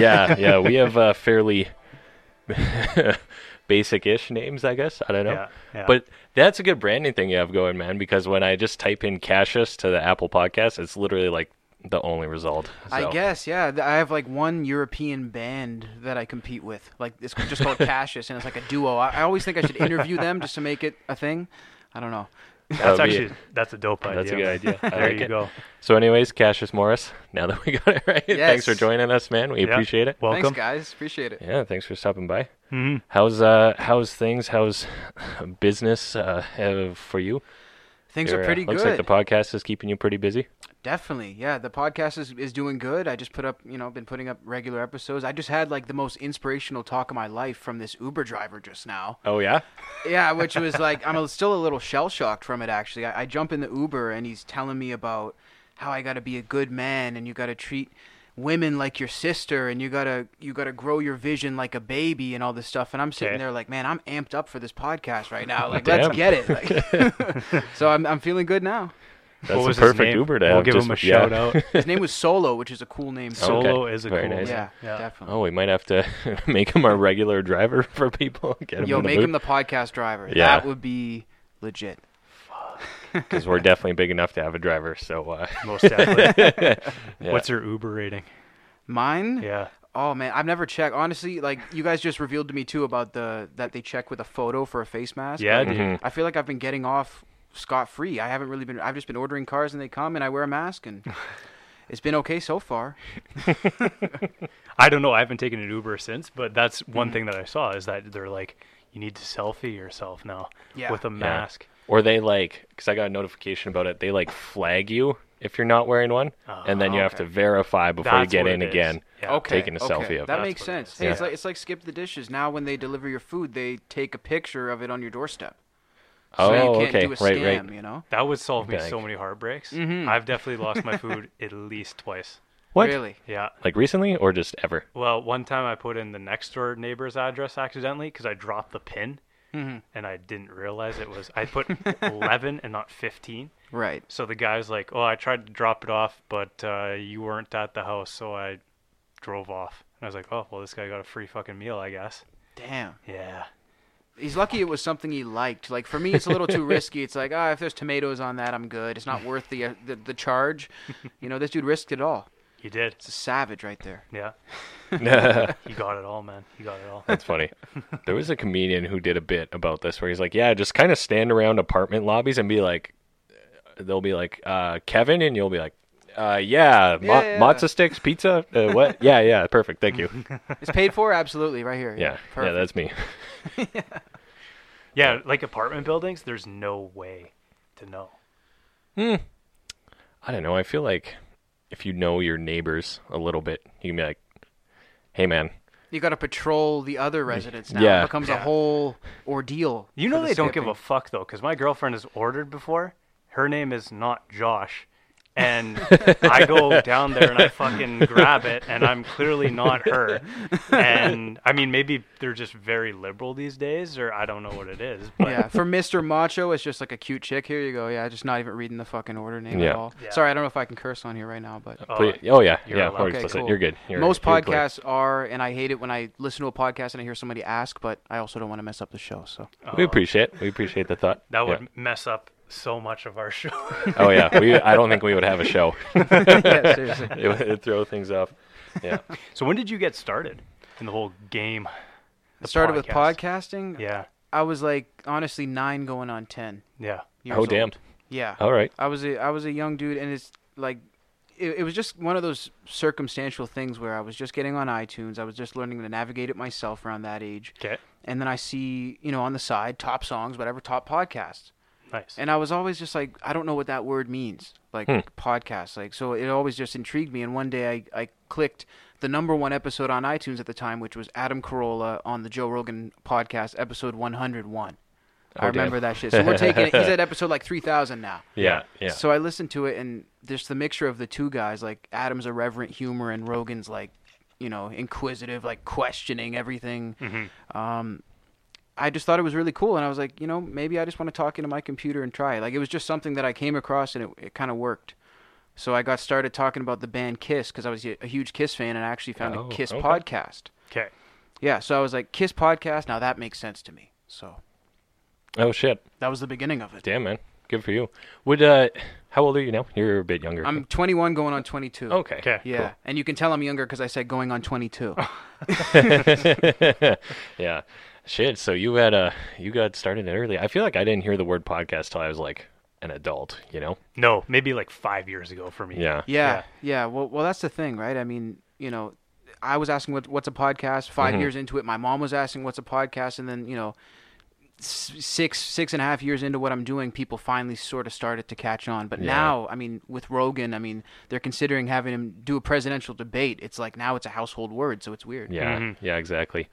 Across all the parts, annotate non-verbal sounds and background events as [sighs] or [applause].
yeah, [laughs] yeah, we have uh, fairly [laughs] basic-ish names, I guess. I don't know. Yeah, yeah. But that's a good branding thing you have going, man. Because when I just type in Cassius to the Apple Podcast, it's literally like the only result. I guess, yeah. I have like one European band that I compete with. Like it's just called [laughs] Cassius, and it's like a duo. I, I always think I should interview them just to make it a thing. I don't know. That's That would actually that's a dope idea. That's a good idea. I [laughs] there like you it. go. So, anyways, Cassius Morris. [laughs] Now that we got it right, thanks for joining us, man. We Yeah. appreciate it. Welcome. Thanks, guys. Appreciate it. Yeah, thanks for stopping by. Mhm. How's uh how's things? How's [laughs] business uh, uh, for you? Things You're, are uh, pretty looks good. like the podcast is keeping you pretty busy. Definitely, yeah. The podcast is, is doing good. I just put up, you know, been putting up regular episodes. I just had like the most inspirational talk of my life from this Uber driver just now. Oh yeah. Yeah, which was [laughs] like I'm a, still a little shell shocked from it. Actually, I, I jump in the Uber and he's telling me about how I got to be a good man and you got to treat women like your sister and you gotta you gotta grow your vision like a baby and all this stuff. And I'm sitting Okay. there like, man, I'm amped up for this podcast right now. [laughs] Like, let's get it. Like, [laughs] [laughs] so I'm I'm feeling good now. That's what a was his perfect name? Uber to We'll have. give just- him a yeah. shout out. His name was Solo, which is a cool name. too. Okay. Solo is a Very cool nice. Yeah, Yeah. definitely. Oh, we might have to make him our regular driver for people. Get him Yo, in the make mood. him the podcast driver. Yeah. That would be legit. [laughs] because we're definitely big enough to have a driver. So uh, Most definitely. [laughs] yeah. What's your Uber rating? Mine? Yeah. Oh man, I've never checked. Honestly, like you guys just revealed to me too about the that they check with a photo for a face mask. Yeah, Like, dude. Mhm. I feel like I've been getting off scot free. I haven't really been. I've just been ordering cars and they come and I wear a mask and [laughs] it's been okay so far. I don't know. I haven't taken an Uber since, but that's one Mhm. thing that I saw is that they're like, you need to selfie yourself now Yeah. with a mask. Or they like because I got a notification about it. They like flag you if you're not wearing one, and then you have to verify before That's you get in again. Yeah. Okay, taking a okay. selfie of that it. makes That's what it sense. is. Hey, it's like it's like skip the dishes. Now when they deliver your food, they take a picture of it on your doorstep. Oh, so you can't okay, do a right, scam, right. you know? That would solve me Bank. so many heartbreaks. Mhm. I've definitely lost my food [laughs] at least twice. What? Really? Yeah. Like recently or just ever? Well, one time I put in the next door neighbor's address accidentally because I dropped the pin hmm and I didn't realize it was I put [laughs] 11 and not 15. Right. So the guy's like, "Oh, I tried to drop it off, but uh, you weren't at the house, so I drove off." And I was like, "Oh, well, this guy got a free fucking meal, I guess." Damn. Yeah. He's lucky it was something he liked. Like for me, it's a little too [laughs] risky. It's like, ah, if there's tomatoes on that, I'm good. It's not worth the uh, the, the charge. [laughs] You know, this dude risked it all. He did. It's a savage right there. Yeah. [laughs] That's He got it all, man. He got it all. That's funny. [laughs] There was a comedian who did a bit about this where he's like, "Yeah, just kind of stand around apartment lobbies and be like, they'll be like, uh, Kevin, and you'll be like." Uh, yeah, ma- Yeah, yeah. matzo sticks, pizza. Uh, what? [laughs] Yeah, yeah, perfect. Thank you. It's paid for, absolutely, right here. Yeah, yeah, Perfect. that's me. Yeah, yeah, like apartment buildings, there's no way to know. Hmm. I don't know. I feel like if you know your neighbors a little bit, you can be like, "Hey, man, You got to patrol the other residents now. Yeah. It becomes a whole ordeal. You know the they don't give a fuck though, because my girlfriend has ordered before. Her name is not Josh, and [laughs] I go down there and I fucking grab it, and I'm clearly not her. And I mean, maybe they're just very liberal these days, or I don't know what it is. But Yeah, for Mr. Macho, it's just like a cute chick. Here you go. Yeah, just not even reading the fucking order name Yeah. at all. Yeah. Sorry, I don't know if I can curse on here right now, but Oh, oh yeah, you're yeah, Okay, cool. You're good. You're, most you're podcasts are, and I hate it when I listen to a podcast and I hear somebody ask, but I also don't want to mess up the show. So We uh, appreciate. We appreciate the thought. that Yeah. would mess up so much of our [laughs] show. Oh yeah, we. I don't think we would have a show. [laughs] yeah, seriously. [laughs] it would throw things off. Yeah. so when did you get started in the whole game? I started with podcasting. Yeah, I was like honestly nine going on ten. yeah. Oh old. damn. Yeah. All right. I was a I was a young dude, and it's like it, it was just one of those circumstantial things where I was just getting on iTunes. I was just learning to navigate it myself around that age, Okay, and then I see you know on the side top songs, whatever top podcasts, nice. and I was always just like I don't know what that word means, like Hmm. podcast, like so it always just intrigued me. And one day I I clicked the number one episode on iTunes at the time, which was Adam Carolla on the Joe Rogan podcast, episode 101. I Oh, damn. remember that shit. So we're taking it. He's at [laughs] episode like 3,000 now. Yeah. Yeah. So I listened to it, and just the mixture of the two guys, like Adam's irreverent humor and Rogan's like, you know, inquisitive, like questioning everything. hmm Um, I just thought it was really cool, and I was like, you know, maybe I just want to talk into my computer and try it. Like it was just something that I came across, and it, it kind of worked. So I got started talking about the band Kiss because I was a a huge Kiss fan and I actually found Oh, a Kiss okay. podcast. Okay. Yeah, so I was like, Kiss podcast. Now that makes sense to me. So Oh shit! that was the beginning of it. Damn man, good for you. Would uh, how old are you now? You're a bit younger. I'm 21 going on 22. okay. Okay. Yeah, and you can tell I'm younger because I said going on 22. [laughs] [laughs] yeah. Shit. So you had uh, you got started early. I feel like I didn't hear the word podcast till I was like an adult. You know? No, maybe like five years ago for me. Yeah. Yeah, yeah. Well, well, that's the thing, right? I mean, you know, I was asking what, what's a podcast. 5 Mhm. years into it, my mom was asking what's a podcast, and then you know, six six and a half years into what I'm doing, people finally sort of started to catch on. But Yeah. now, I mean, with Rogan, I mean, they're considering having him do a presidential debate. It's like now it's a household word, so it's weird. Yeah. Mhm. Yeah. Exactly.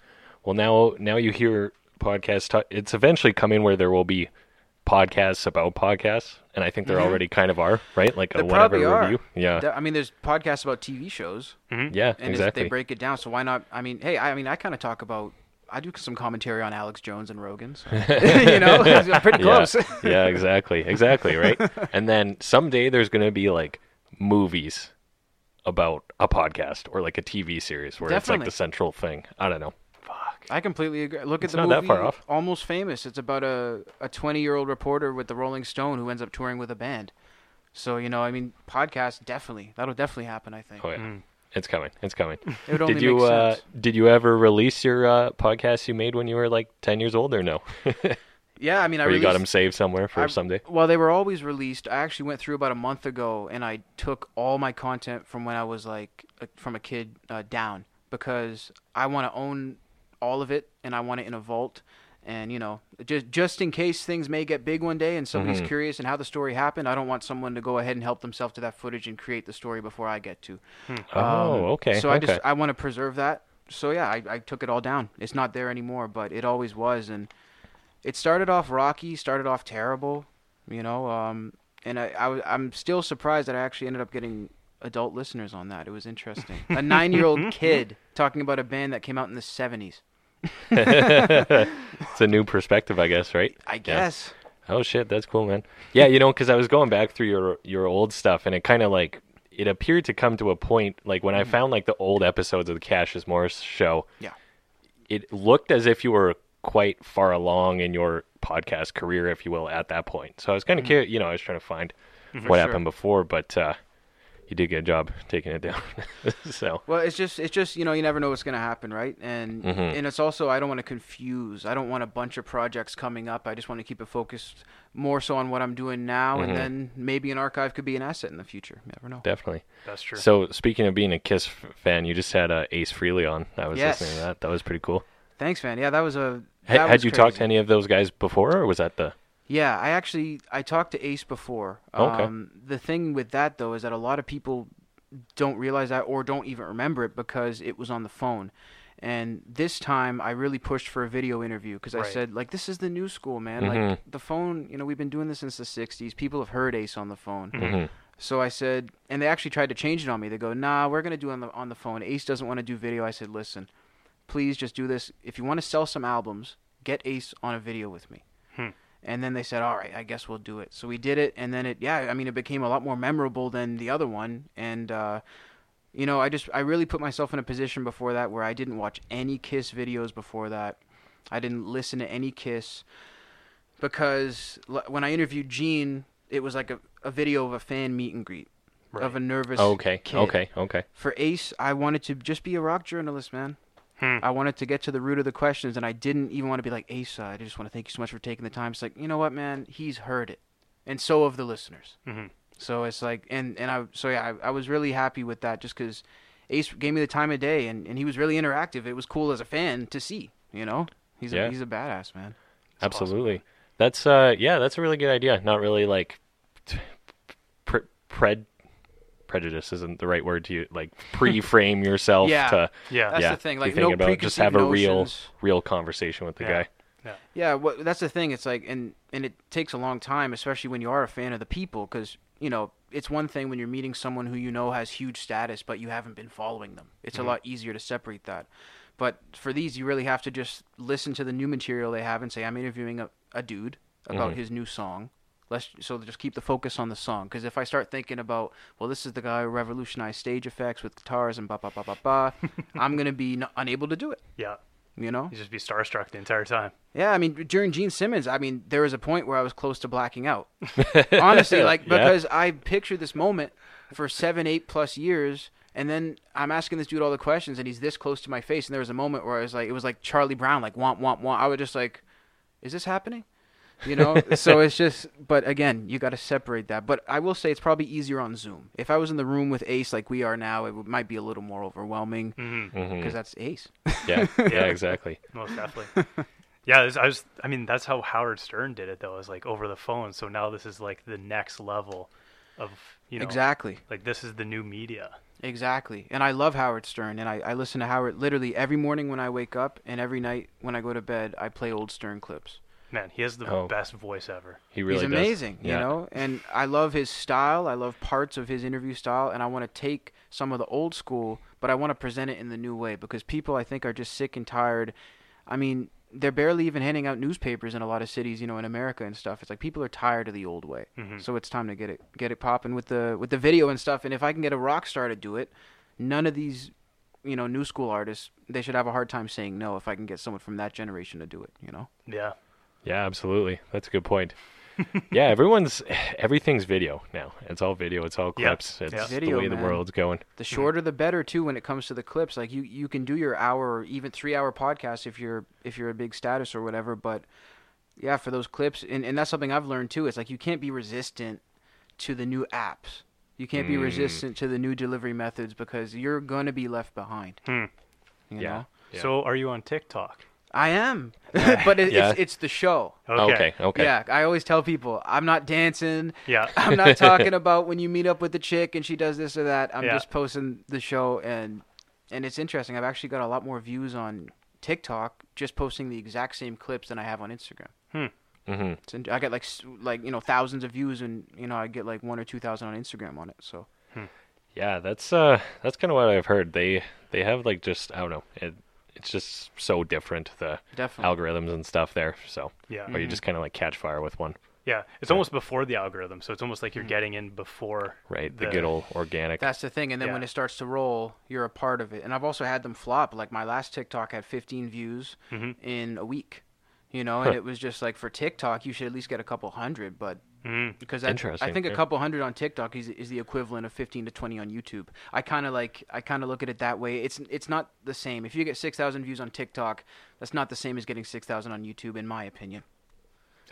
Well, now now you hear podcasts. it's eventually coming where there will be podcasts about podcasts, and I think there Mhm. already kind of are, right? Like a whatever review. Yeah. Th- I mean, there's podcasts about TV shows, Mhm. yeah. and exactly. they break it down. So why not? I mean, hey, I mean, I kind of talk about. I do some commentary on Alex Jones and Rogan. So. [laughs] you know, [laughs] pretty close. Yeah, [laughs] yeah, exactly, exactly, right. and then someday there's gonna be like movies about a podcast or like a TV series where it's like the central thing. I don't know. Fuck. I completely agree. Look It's at the not that movie far off. Almost Famous. It's about a a 20 year old reporter with the Rolling Stone who ends up touring with a band. So you know, I mean, podcast definitely that'll definitely happen. I think Oh yeah, Mm. it's coming. It's coming. [laughs] it would only did you make uh, did you ever release your uh, podcast you made when you were like ten years old or no? [laughs] Yeah, I mean, I or you got released- them saved somewhere for I- someday? Well, they were always released. I actually went through about a month ago, and I took all my content from when I was like a, from a kid uh, down because I want to own all of it, and I want it in a vault. And you know, just just in case things may get big one day, and somebody's Mhm. curious and how the story happened, I don't want someone to go ahead and help themselves to that footage and create the story before I get to. Oh, Um, okay. So I okay. just I want to preserve that. So yeah, I, I took it all down. It's not there anymore, but it always was, and it started off rocky, started off terrible, you know. Um, and I, I am still surprised that I actually ended up getting adult listeners on that. It was interesting. a nine year old [laughs] kid talking about a band that came out in the '70s. [laughs] it's a new perspective, I guess, right? I guess. Oh shit, that's cool, man. Yeah, you know, because I was going back through your your old stuff, and it kind of like it appeared to come to a point like when I mm-hmm. found like the old episodes of the Cassius Morris show. Yeah. It looked as if you were quite far along in your podcast career, if you will, at that point. So I was kind of mm-hmm. curious. You know, I was trying to find mm-hmm, what sure. happened before, but uh, you did get a job taking it down. [laughs] so Well, it's just it's just you know you never know what's gonna happen, right? And Mhm. and it's also I don't want to confuse. I don't want a bunch of projects coming up. I just want to keep it focused more so on what I'm doing now, Mhm. and then maybe an archive could be an asset in the future. You never know. definitely. That's true. So speaking of being a Kiss fan, you just had uh, Ace Frehley on. I was Yes. listening to that. That was pretty cool. Thanks, man. Yeah, that was a. Ha- that had was you talked to any of those guys before, or was that the? Yeah, I actually I talked to Ace before. Okay. Um, the thing with that though is that a lot of people don't realize that or don't even remember it because it was on the phone. And this time I really pushed for a video interview because I said like this is the new school, man. Mhm. Like the phone, you know, we've been doing this since the 60s. People have heard Ace on the phone. Mhm. So I said, and they actually tried to change it on me. They go, "Nah, we're gonna do it on the on the phone. Ace doesn't want to do video." I said, "Listen, please just do this. If you want to sell some albums, get Ace on a video with me." Hmm. And then they said, "All right, I guess we'll do it." So we did it, and then it, yeah, I mean, it became a lot more memorable than the other one. And uh, you know, I just I really put myself in a position before that where I didn't watch any Kiss videos before that. I didn't listen to any Kiss because when I interviewed Gene, it was like a, a video of a fan meet and greet Right. of a nervous Okay. kid. Okay. Okay. For Ace, I wanted to just be a rock journalist, man. Hmm. I wanted to get to the root of the questions, and I didn't even want to be like Ace. I just want to thank you so much for taking the time. It's like you know what, man, he's heard it, and so have the listeners. Mhm. So it's like, and and I so yeah, I, I was really happy with that, just because Ace gave me the time of day, and, and he was really interactive. It was cool as a fan to see. You know, he's Yeah. a, he's a badass man. Awesome. Absolutely. That's uh yeah, that's a really good idea. Not really like t- pred prejudice isn't the right word to use. Like pre-frame [laughs] yourself Yeah. to Yeah. That's yeah, the thing, be like, thinking no about just have a real notions. real conversation with the Yeah. guy. Yeah, what that's the thing. It's like, and and it takes a long time, especially when you are a fan of the people, because you know it's one thing when you're meeting someone who you know has huge status, but you haven't been following them. It's Mhm. a lot easier to separate that. But for these, you really have to just listen to the new material they have and say, I'm interviewing a, a dude about Mhm. his new song. Let's so just keep the focus on the song. Because if I start thinking about, well, this is the guy who revolutionized stage effects with guitars and ba ba ba ba ba, [laughs] I'm gonna be n- unable to do it. Yeah. You know? You just be starstruck the entire time. Yeah, I mean, during Gene Simmons, I mean, there was a point where I was close to blacking out. [laughs] Honestly, like Yeah. because I pictured this moment for seven, eight plus years, and then I'm asking this dude all the questions, and he's this close to my face, and there was a moment where I was like, it was like Charlie Brown, like want, want, want. I was just like, is this happening? You know, [laughs] so it's just, but again, you got to separate that. But I will say it's probably easier on Zoom. If I was in the room with Ace like we are now, it might be a little more overwhelming hmm Mhm. because that's Ace. [laughs] Yeah, yeah, exactly. [laughs] Most definitely. yeah, was- I was. I mean, that's how Howard Stern did it, though. Is like over the phone. So now this is like the next level of you know. exactly. Like this is the new media. Exactly. And I love Howard Stern. And I, I listen to Howard literally every morning when I wake up and every night when I go to bed, I play old Stern clips. Man, he has the Oh. best voice ever. He really He's does. amazing, you Yeah. know? And I love his style. I love parts of his interview style. And I want to take some of the old school, but I want to present it in the new way because people, I think, are just sick and tired. I mean, they're barely even handing out newspapers in a lot of cities, you know, in America and stuff. It's like people are tired of the old way. Mhm. So it's time to get it get it popping with the with the video and stuff. And if I can get a rock star to do it, none of these, you know, new school artists, they should have a hard time saying no if I can get someone from that generation to do it, you know. Yeah. Yeah, absolutely. That's a good point. yeah, everyone's [sighs] everything's video now. It's all video. It's all Yeah. clips. It's Yeah. the Video, way the world's going. The shorter the better too when it comes to the clips. Like you you can do your hour or even 3 hour podcast if you're if you're a big status or whatever, but yeah, for those clips and and that's something I've learned too. It's like you can't be resistant to the new apps. You can't be Mm. resistant to the new delivery methods because you're going to be left behind. Hmm. You Yeah. know? Yeah. So are you on TikTok? I am. [laughs] but it, Yeah. it's it's the show. Okay. Okay. Yeah, I always tell people I'm not dancing. Yeah. [laughs] I'm not talking [laughs] about when you meet up with the chick and she does this or that. I'm Yeah. just posting the show and and it's interesting. I've actually got a lot more views on TikTok just posting the exact same clips than I have on Instagram. hmm It's in, I get like like you know thousands of views and you know I get like one or two thousand on Instagram on it. So Hmm. Yeah, that's uh, that's kind of what I've heard. They they have like just I don't know. It it's just so different the definitely. algorithms and stuff there. So Yeah. or you just kind of like catch fire with one, Yeah. It's almost before the algorithm, so it's almost like you're getting in before. right? The, The- good old organic. That's the thing, and then when it starts to roll, you're a part of it. And I've also had them flop. Like my last TikTok had 15 views Mhm. in a week, you know, and it was just like for TikTok, you should at least get a couple hundred, but Mm. because I Interesting, think a couple hundred on TikTok is is the equivalent of 15 to 20 on YouTube. I kind of like I kind of look at it that way. It's it's not the same. If you get 6,000 views on TikTok, that's not the same as getting 6,000 on YouTube, in my opinion.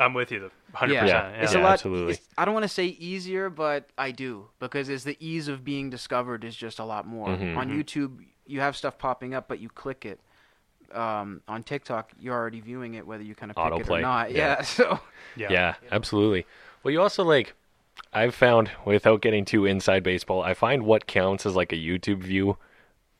I'm with you. The 100%. Yeah. Yeah. It's Yeah, a lot. absolutely. I don't want to say easier, but I do because it's the ease of being discovered is just a lot more. Mhm. On Mhm. YouTube, you have stuff popping up, but you click it. Um, on TikTok, you're already viewing it, whether you kind of pick it or not. yeah. Yeah. [laughs] So yeah. Yeah, absolutely. Well, you also like I've found without getting too inside baseball, I find what counts as like a YouTube view,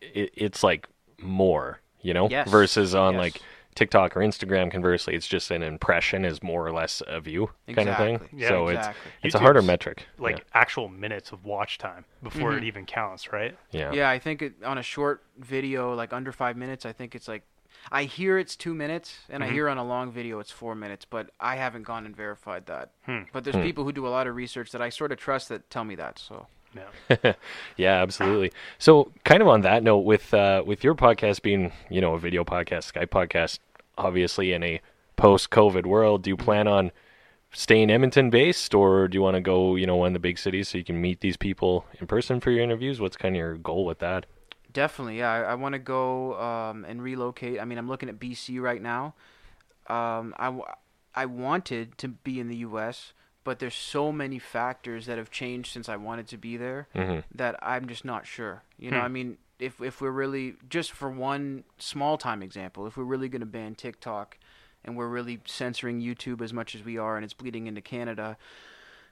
it, it's like more, you know, Yes. versus on Yes. like TikTok or Instagram. Conversely, it's just an impression is more or less a view kind of thing. Yeah, so exactly. it's it's a harder metric. Like actual minutes of watch time before Mhm. it even counts, right? yeah, yeah, yeah, I think it, on a short video, like under five minutes, I think it's like. I hear it's two minutes, and Mhm. I hear on a long video it's four minutes, but I haven't gone and verified that. Hmm. But there's Hmm. people who do a lot of research that I sort of trust that tell me that. So Yeah. [laughs] yeah, absolutely. So, kind of on that note, with uh, with your podcast being you know a video podcast, Skype podcast, obviously in a post-COVID world, do you plan on staying Edmonton based, or do you want to go you know one of the big cities so you can meet these people in person for your interviews? What's kind of your goal with that? Definitely, yeah. I, I want to go um, and relocate. I mean, I'm looking at BC right now. Um, I, w- I wanted to be in the U.S., but there's so many factors that have changed since I wanted to be there hmm that I'm just not sure. You know, Hmm. I mean, if if we're really just for one small time example, if we're really going to ban TikTok and we're really censoring YouTube as much as we are, and it's bleeding into Canada,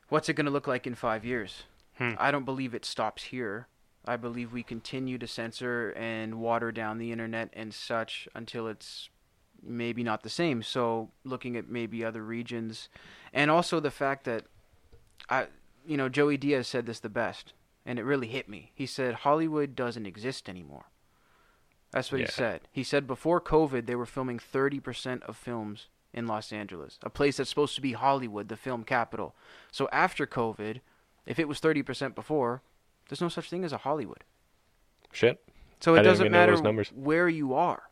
what's it going to look like in five years? Hmm. I don't believe it stops here. I believe we continue to censor and water down the internet and such until it's maybe not the same. So looking at maybe other regions, and also the fact that I, you know, Joey Diaz said this the best, and it really hit me. He said Hollywood doesn't exist anymore. That's what Yeah. he said. He said before COVID they were filming 30% of films in Los Angeles, a place that's supposed to be Hollywood, the film capital. So after COVID, if it was 30% before, there's no such thing as a Hollywood. Shit. So it didn't doesn't matter numbers. where you are.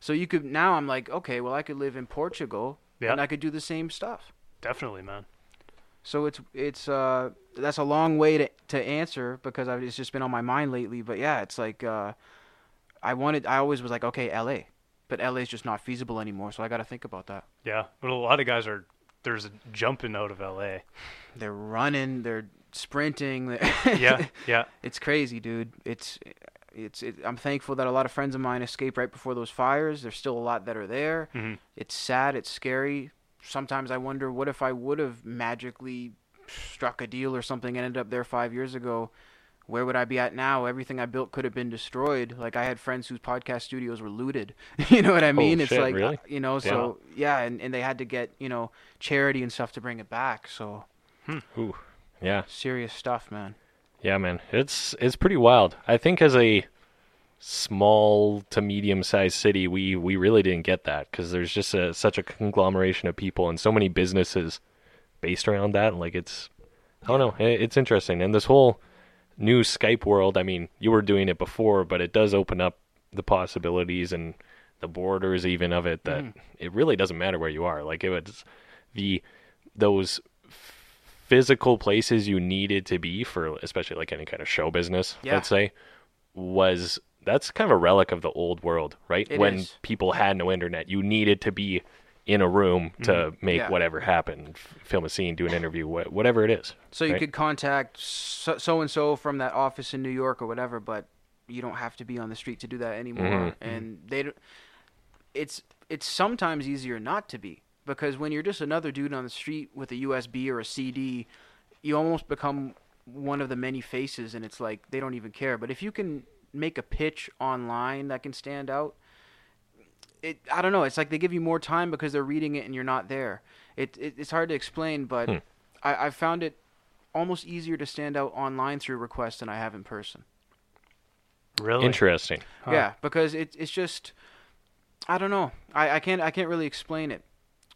So you could now I'm like, okay, well I could live in Portugal Yeah. and I could do the same stuff. Definitely, man. So it's it's uh that's a long way to to answer because I've, it's just been on my mind lately. But yeah, it's like uh, I wanted I always was like, okay, L.A. But LA is just not feasible anymore, so I got to think about that. Yeah, but a lot of guys are there's a jumping out of LA. They're running, they're sprinting. [laughs] Yeah, yeah, it's crazy, dude. It's it's it, I'm thankful that a lot of friends of mine escaped right before those fires. There's still a lot that are there. hmm It's sad, it's scary. Sometimes I wonder what if I would have magically struck a deal or something and ended up there 5 years ago. Where would I be at now? Everything I built could have been destroyed. Like I had friends whose podcast studios were looted. [laughs] you know what I mean? it's shit, like really? you know, so yeah, and, and they had to get, you know, charity and stuff to bring it back. So Ooh. Yeah. serious stuff, man. Yeah, man. It's it's pretty wild. I think as a small to medium sized city, we we really didn't get that because there's just a, such a conglomeration of people and so many businesses based around that. Like it's, I don't know, it, it's interesting. And this whole new Skype world. I mean, you were doing it before, but it does open up the possibilities and the borders even of it. That mm-hmm. it really doesn't matter where you are. Like it was the those physical places you needed to be for especially like any kind of show business Yeah. let's say was that's kind of a relic of the old world right It when is. people had no internet you needed to be in a room to make Yeah. whatever happen f- film a scene do an interview wha- whatever it is So you could contact so and so from that office in New York or whatever, but you don't have to be on the street to do that anymore. Mhm. And they, don't- it's it's sometimes easier not to be because when you're just another dude on the street with a USB or a CD, you almost become one of the many faces, and it's like they don't even care. But if you can make a pitch online that can stand out, it I don't know. It's like they give you more time because they're reading it and you're not there. It, it it's hard to explain, but Hmm. I, I found it almost easier to stand out online through requests than I have in person. Really? interesting Huh. Yeah, because it, it's just I don't know. I, I can't I can't really explain it.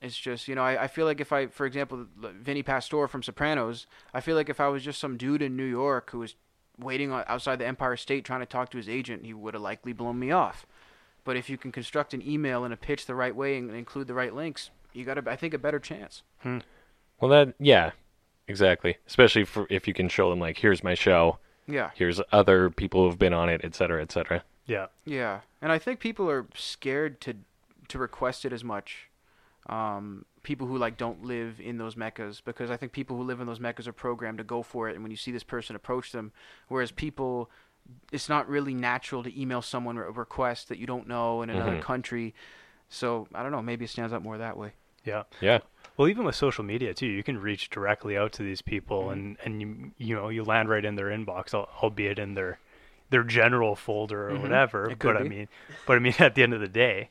It's just you know I, I feel like if I for example l- Vinny Pastore from Sopranos I feel like if I was just some dude in New York who was waiting on, outside the Empire State trying to talk to his agent he would have likely blown me off. But if you can construct an email and a pitch the right way and include the right links, you got a, I think a better chance. Hmm. well that yeah exactly especially for if you can show them like here's my show Yeah. here's other people who've been on it et cetera et cetera Yeah. Yeah, and I think people are scared to to request it as much. Um, people who like don't live in those meccas because I think people who live in those meccas are programmed to go for it. And when you see this person approach them, whereas people, it's not really natural to email someone a request that you don't know in another Mhm. country. So I don't know. Maybe it stands out more that way. Yeah. yeah Well, even with social media too, you can reach directly out to these people, Mm-hmm. and and you you know you land right in their inbox, albeit in their their general folder or Mhm. whatever. It could But I mean, but I mean, [laughs] at the end of the day,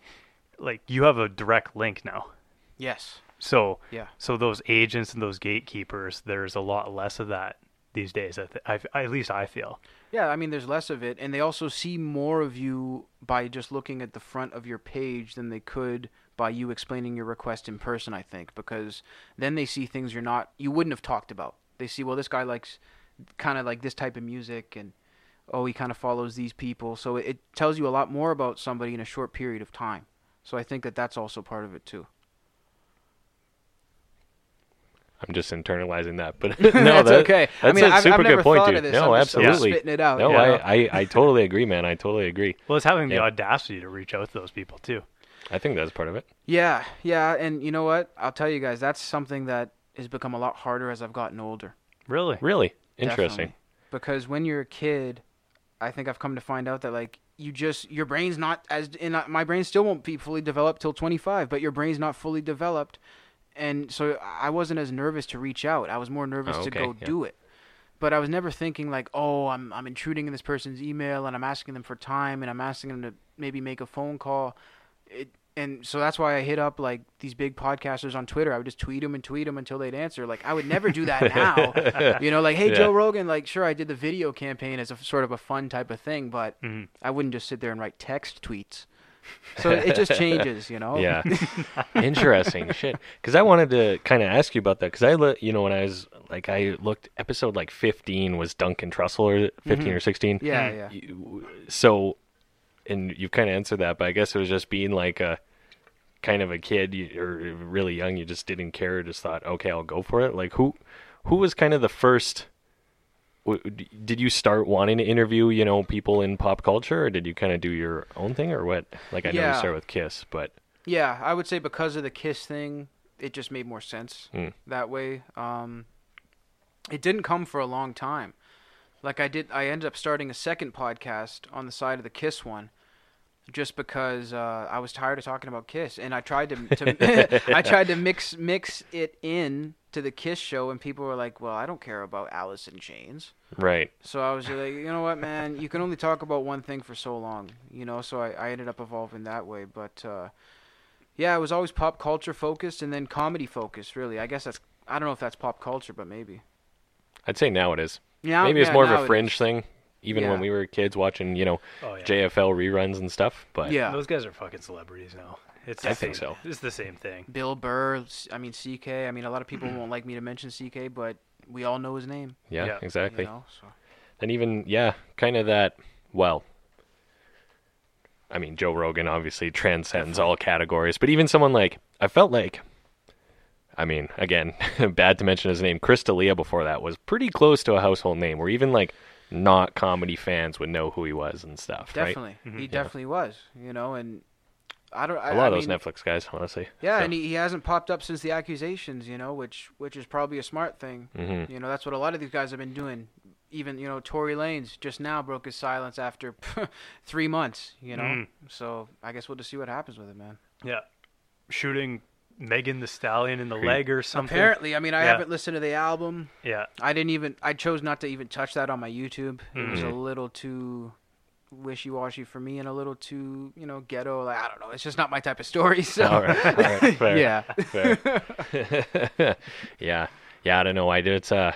like you have a direct link now. Yes. So Yeah. so those agents and those gatekeepers, there's a lot less of that these days. I th- I've, at least I feel. Yeah, I mean, there's less of it, and they also see more of you by just looking at the front of your page than they could by you explaining your request in person. I think because then they see things you're not, you wouldn't have talked about. They see, well, this guy likes kind of like this type of music, and oh, he kind of follows these people, so it, it tells you a lot more about somebody in a short period of time. So I think that that's also part of it too. I'm just internalizing that but [laughs] [laughs] That's no that, okay. I that's mean, a I've, super I've good never point thought dude of this. no I'm just, I'm just absolutely spitting it out. no you know? I, I i totally agree man i totally agree Well, it's having the audacity to reach out to those people too. i think that's part of it Yeah, yeah, and you know what? I'll tell you guys, that's something that has become a lot harder as I've gotten older. Really? really interesting Definitely. Because when you're a kid, I think I've come to find out that like you just your brain's not as in uh, my brain still won't be fully developed till 25, but your brain's not fully developed, and so I wasn't as nervous to reach out. I was more nervous Oh, to go yeah. do it. But I was never thinking like, oh, I'm I'm intruding in this person's email and I'm asking them for time and I'm asking them to maybe make a phone call. It and so that's why I hit up like these big podcasters on Twitter. I would just tweet them and tweet them until they'd answer. Like I would never do that [laughs] now. you know, like hey Yeah. Joe Rogan, like sure I did the video campaign as a sort of a fun type of thing, but Mhm. I wouldn't just sit there and write text tweets. So it just changes, you know. Yeah. [laughs] Interesting shit. Because I wanted to kind of ask you about that. Because I, look, you know, when I was like, I looked episode like 15 was Duncan Trussell or 15 mm-hmm. or 16. Yeah, mm. yeah. You- So, and you've kind of answered that, but I guess it was just being like a kind of a kid you, or really young. You just didn't care. Just thought, okay, I'll go for it. Like who, who was kind of the first? Did you start wanting to interview, you know, people in pop culture, or did you kind of do your own thing, or what? Like I know you Yeah. started with Kiss, but Yeah, I would say because of the Kiss thing, it just made more sense Mm. that way. Um, it didn't come for a long time. Like I did, I ended up starting a second podcast on the side of the Kiss one, just because uh, I was tired of talking about Kiss, and I tried to, to [laughs] I tried to mix mix it in to the Kiss show, and people were like, "Well, I don't care about Alice in Chains." right. So I was like, you know what, man, you can only talk about one thing for so long, you know. So I, I ended up evolving that way, but uh, yeah, it was always pop culture focused and then comedy focused. Really, I guess that's I don't know if that's pop culture, but maybe. I'd say now it is. Yeah, Maybe it's yeah, more of a fringe thing, even when we were kids watching, you know, Oh yeah. JFL reruns and stuff. But Yeah, Those guys are fucking celebrities now. It's I think same- so. It's the same thing. Bill Burr. I mean CK. I mean a lot of people won't like me to mention CK, but we all know his name. yeah, Yeah. exactly. You know, so. And even yeah, kind of that. Well, I mean, Joe Rogan obviously transcends all categories, but even someone like I felt like. I mean, again, [laughs] bad to mention his name. Chris D'Elia before that was pretty close to a household name, where even like not comedy fans would know who he was and stuff. right? Definitely, mm-hmm. he. Yeah. definitely was. You know, and I don't. I, A lot I of those mean, Netflix guys, honestly. Yeah, So, and he, he hasn't popped up since the accusations, you know, which which is probably a smart thing. mhm. You know, that's what a lot of these guys have been doing. Even you know, Tory Lanez just now broke his silence after [laughs] three months. You know, Mm. so I guess we'll just see what happens with it, man. Yeah. Shooting Megan Thee Stallion in the leg or something. Apparently, I mean, I Yeah. haven't listened to the album. Yeah. I didn't even. I chose not to even touch that on my YouTube. It was a Mhm. little too wishy-washy for me and a little too, you know, ghetto. Like I don't know. It's just not my type of story. [laughs] So All right, all right, [laughs] fair. yeah. [laughs] Yeah, yeah. I don't know. I did. It's uh,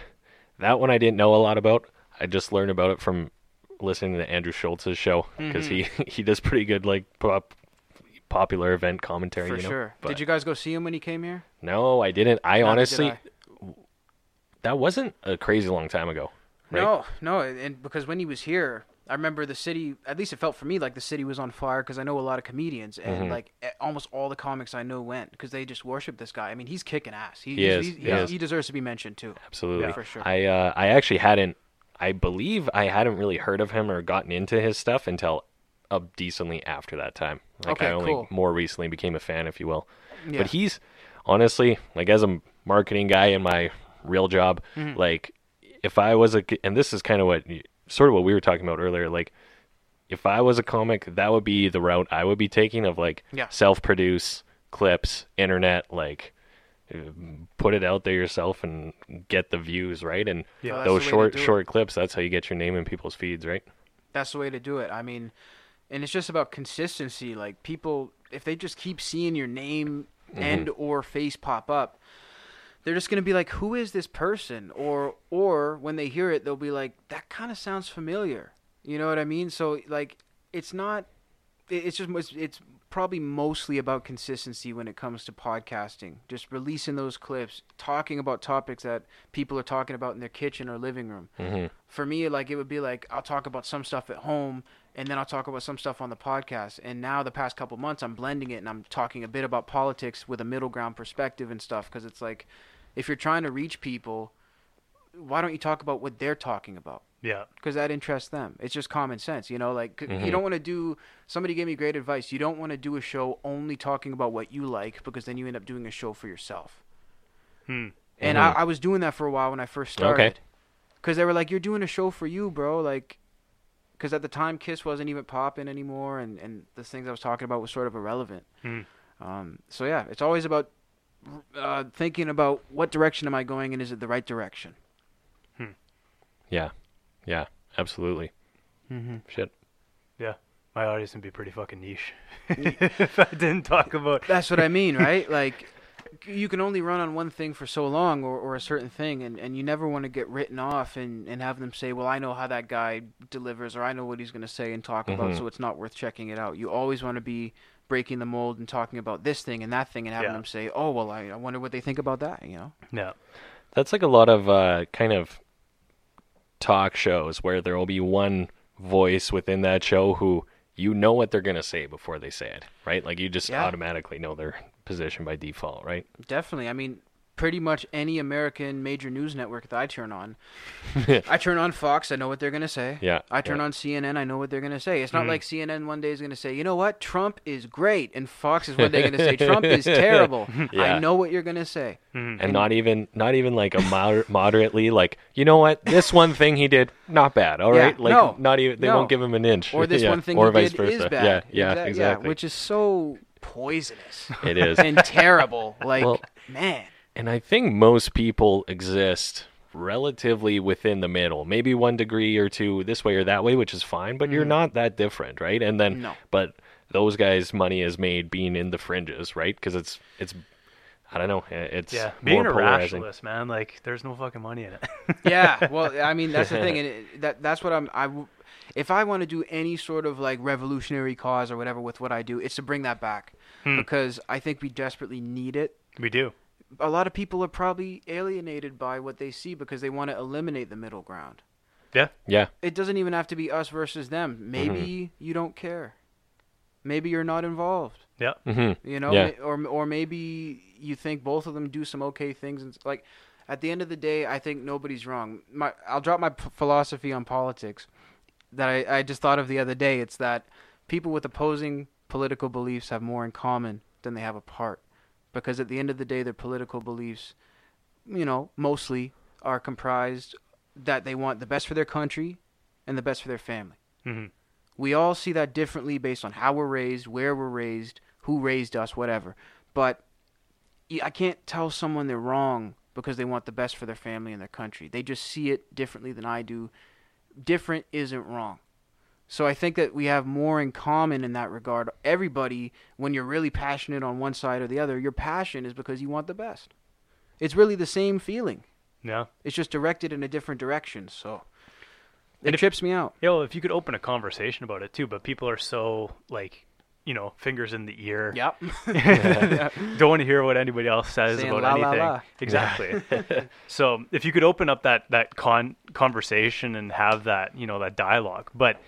that one I didn't know a lot about. I just learned about it from listening to Andrew Schulz's show because he he does pretty good like pop, popular event commentary. For you know? sure. But Did you guys go see him when he came here? No, I didn't. I Neither did honestly, I. that wasn't a crazy long time ago. Right? No, no, and because when he was here, I remember the city. At least it felt for me like the city was on fire because I know a lot of comedians and Mhm. like almost all the comics I know went because they just worship this guy. I mean, he's kicking ass. He, He is, he he's- is. he deserves to be mentioned too. Absolutely. Yeah, for sure. I uh, I actually hadn't. I believe I hadn't really heard of him or gotten into his stuff until uh, decently after that time. Like Okay, I only cool. more recently became a fan, if you will. Yeah. But he's honestly like as a marketing guy in my real job, Mhm. like if I was a and this is kind of what sort of what we were talking about earlier, like if I was a comic, that would be the route I would be taking of like Yeah. self-produce clips, internet, like put it out there yourself and get the views, right? And Yeah. Those the way to short it. short clips, that's how you get your name in people's feeds, right? That's the way to do it. I mean, and it's just about consistency. Like people, if they just keep seeing your name Mm-hmm. and or face pop up, they're just gonna be like, "Who is this person?" Or or when they hear it, they'll be like, "That kind of sounds familiar." You know what I mean? So like, it's not. It's just it's, it's probably mostly about consistency when it comes to podcasting. Just releasing those clips, talking about topics that people are talking about in their kitchen or living room hmm for me, like it would be like I'll talk about some stuff at home, and then I'll talk about some stuff on the podcast. And now the past couple months, I'm blending it, and I'm talking a bit about politics with a middle ground perspective and stuff. Because it's like, if you're trying to reach people, why don't you talk about what they're talking about? Yeah. Because that interests them. It's just common sense, you know. Like c Mhm. you don't want to do. Somebody gave me great advice. You don't want to do a show only talking about what you like, because then you end up doing a show for yourself. Hmm. And Mhm. I, I was doing that for a while when I first started. Okay. Because they were like, "You're doing a show for you, bro." Like, because at the time Kiss wasn't even popping anymore, and and the things I was talking about was sort of irrelevant. Hmm. Um, so yeah, it's always about uh, thinking about what direction am I going, and is it the right direction? Yeah, yeah, absolutely. Mm-hmm. Shit. Yeah. My audience would be pretty fucking niche [laughs] if I didn't talk about. [laughs] That's what I mean, right? [laughs] Like, you can only run on one thing for so long or, or a certain thing and, and you never want to get written off and, and have them say well i know how that guy delivers or i know what he's going to say and talk about Mhm. so it's not worth checking it out you always want to be breaking the mold and talking about this thing and that thing and having Yeah. them say oh well I, I wonder what they think about that you know Yeah. That's like a lot of uh, kind of talk shows where there will be one voice within that show who you know what they're going to say before they say it, right? Like you just Yeah. automatically know their position by default, right? Definitely. I mean, pretty much any American major news network that I turn on, [laughs] I turn on Fox. I know what they're gonna say. Yeah. I turn yeah. on CNN. I know what they're gonna say. It's not Mhm. like CNN one day is gonna say, you know what, Trump is great, and Fox is one day gonna say [laughs] Trump is terrible. [laughs] Yeah. I know what you're gonna say. Mhm. and not even not even like a moder- moderately like you know what this one thing he did not bad All right? Yeah, like no, not even they no. won't give him an inch Or this Yeah, one thing or he vice did versa is bad. yeah yeah Exact- exactly which is so poisonous it is and terrible. Like, Well- man. And I think most people exist relatively within the middle, maybe one degree or two this way or that way, which is fine, but you're not that different, right? And then, Mm. No. but those guys' money is made being in the fringes, right? Because it's, it's, I don't know, eh, it's Yeah. more Being a polarizing. rationalist, man, like there's no fucking money in it. [laughs] yeah well i mean that's the thing [laughs] and it, that that's what i'm i w- if i want to do any sort of like revolutionary cause or whatever with what i do it's to bring that back Hmm. because i think we desperately need it we do. A lot of people are probably alienated by what they see because they want to eliminate the middle ground. Yeah. Yeah, it doesn't even have to be us versus them. Maybe Mm-hmm. you don't care. Maybe you're not involved. Yeah. hmm you know Yeah. Or or maybe you think both of them do some okay things. And like at the end of the day i think nobody's wrong. My i'll drop my p- philosophy on politics that I, I just thought of the other day. It's that people with opposing political beliefs have more in common than they have apart because at the end of the day their political beliefs you know mostly are comprised that they want the best for their country and the best for their family hmm we all see that differently based on how we're raised, where we're raised, who raised us, whatever. But I can't tell someone they're wrong because they want the best for their family and their country. They just see it differently than I do. Different isn't wrong. So I think that we have more in common in that regard. Everybody, when you're really passionate on one side or the other, your passion is because you want the best. It's really the same feeling. Yeah. It's just directed in a different direction. So it And if- trips me out. Yeah, well, if you could open a conversation about it too, but people are so like, you know, fingers in the ear. Yep. [laughs] [laughs] Don't want to hear what anybody else says Saying about la, la, anything. la. Exactly. [laughs] so if you could open up that that con conversation and have that you know that dialogue, but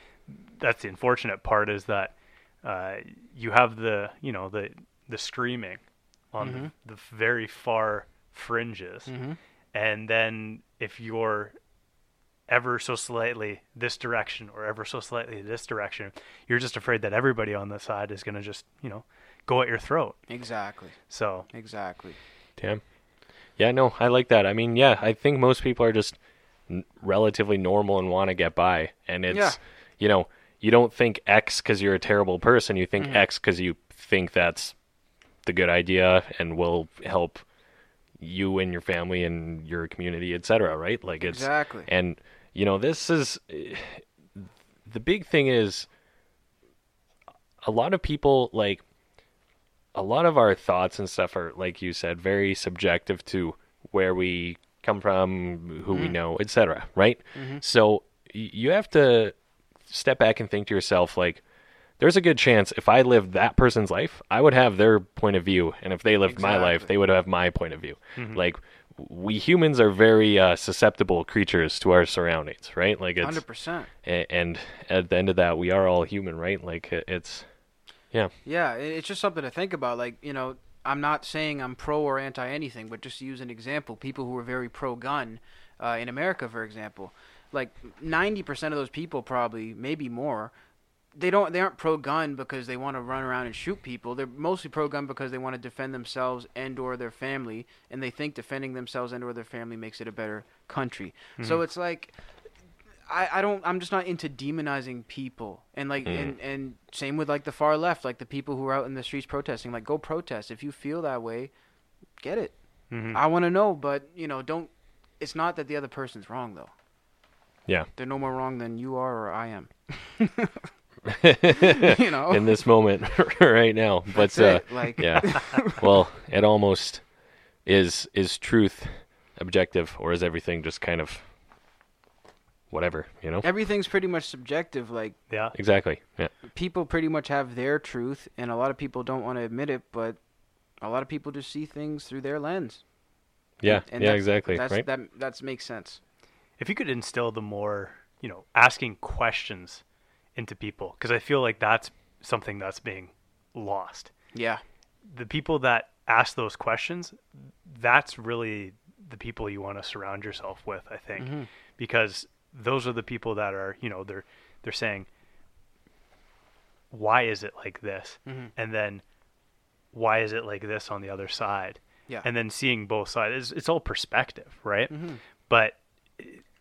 that's the unfortunate part is that uh, you have the you know the the streaming on Mm-hmm. the, the very far fringes, Mhm. and then if you're ever so slightly this direction or ever so slightly this direction, you're just afraid that everybody on the side is going to just, you know, go at your throat. Exactly. So, Exactly. damn. Yeah, no, I like that. I mean, yeah, I think most people are just n- relatively normal and want to get by, and it's, Yeah. you know, you don't think X because you're a terrible person. You think Mhm. X because you think that's the good idea and will help you and your family and your community, etc. Right? Like it's Exactly. and you know this is the big thing is a lot of people like a lot of our thoughts and stuff are like you said very subjective to where we come from, who we Mhm. know, etc. Right? Mhm. So y- you have to step back and think to yourself like there's a good chance if I lived that person's life, I would have their point of view, and if they lived my life, they would have my point of view. Mhm. Like we humans are very uh, susceptible creatures to our surroundings, right? Like it's Hundred percent. and at the end of that, we are all human, right? Like it's Yeah, Yeah, it's just something to think about. Like you know, I'm not saying I'm pro or anti anything, but just to use an example, people who are very pro gun uh, in America, for example, like ninety percent of those people, probably maybe more, they don't they aren't pro gun because they want to run around and shoot people. They're mostly pro gun because they want to defend themselves and or their family, and they think defending themselves and or their family makes it a better country. So it's like. I, I don't I'm just not into demonizing people and like Mm. and, and same with like the far left like the people who are out in the streets protesting like go protest if you feel that way get it mhm. I want to know but you know don't it's not that the other person's wrong though yeah. they're no more wrong than you are or I am [laughs] you know in this moment [laughs] right now, but That's uh, it. like yeah. [laughs] well, it almost is is truth objective or is everything just kind of whatever, you know? Everything's pretty much subjective. Like Yeah. Exactly. Yeah. people pretty much have their truth, and a lot of people don't want to admit it, but a lot of people just see things through their lens. Yeah. And yeah, that's- exactly. That's, right? That that makes sense. If you could instill the more, you know, asking questions into people, because I feel like that's something that's being lost. Yeah. The people that ask those questions, that's really the people you want to surround yourself with, I think, Mhm. because those are the people that are, you know, they're they're saying, why is it like this, Mhm. and then why is it like this on the other side, Yeah. and then seeing both sides. It's, it's all perspective, right? Mhm. but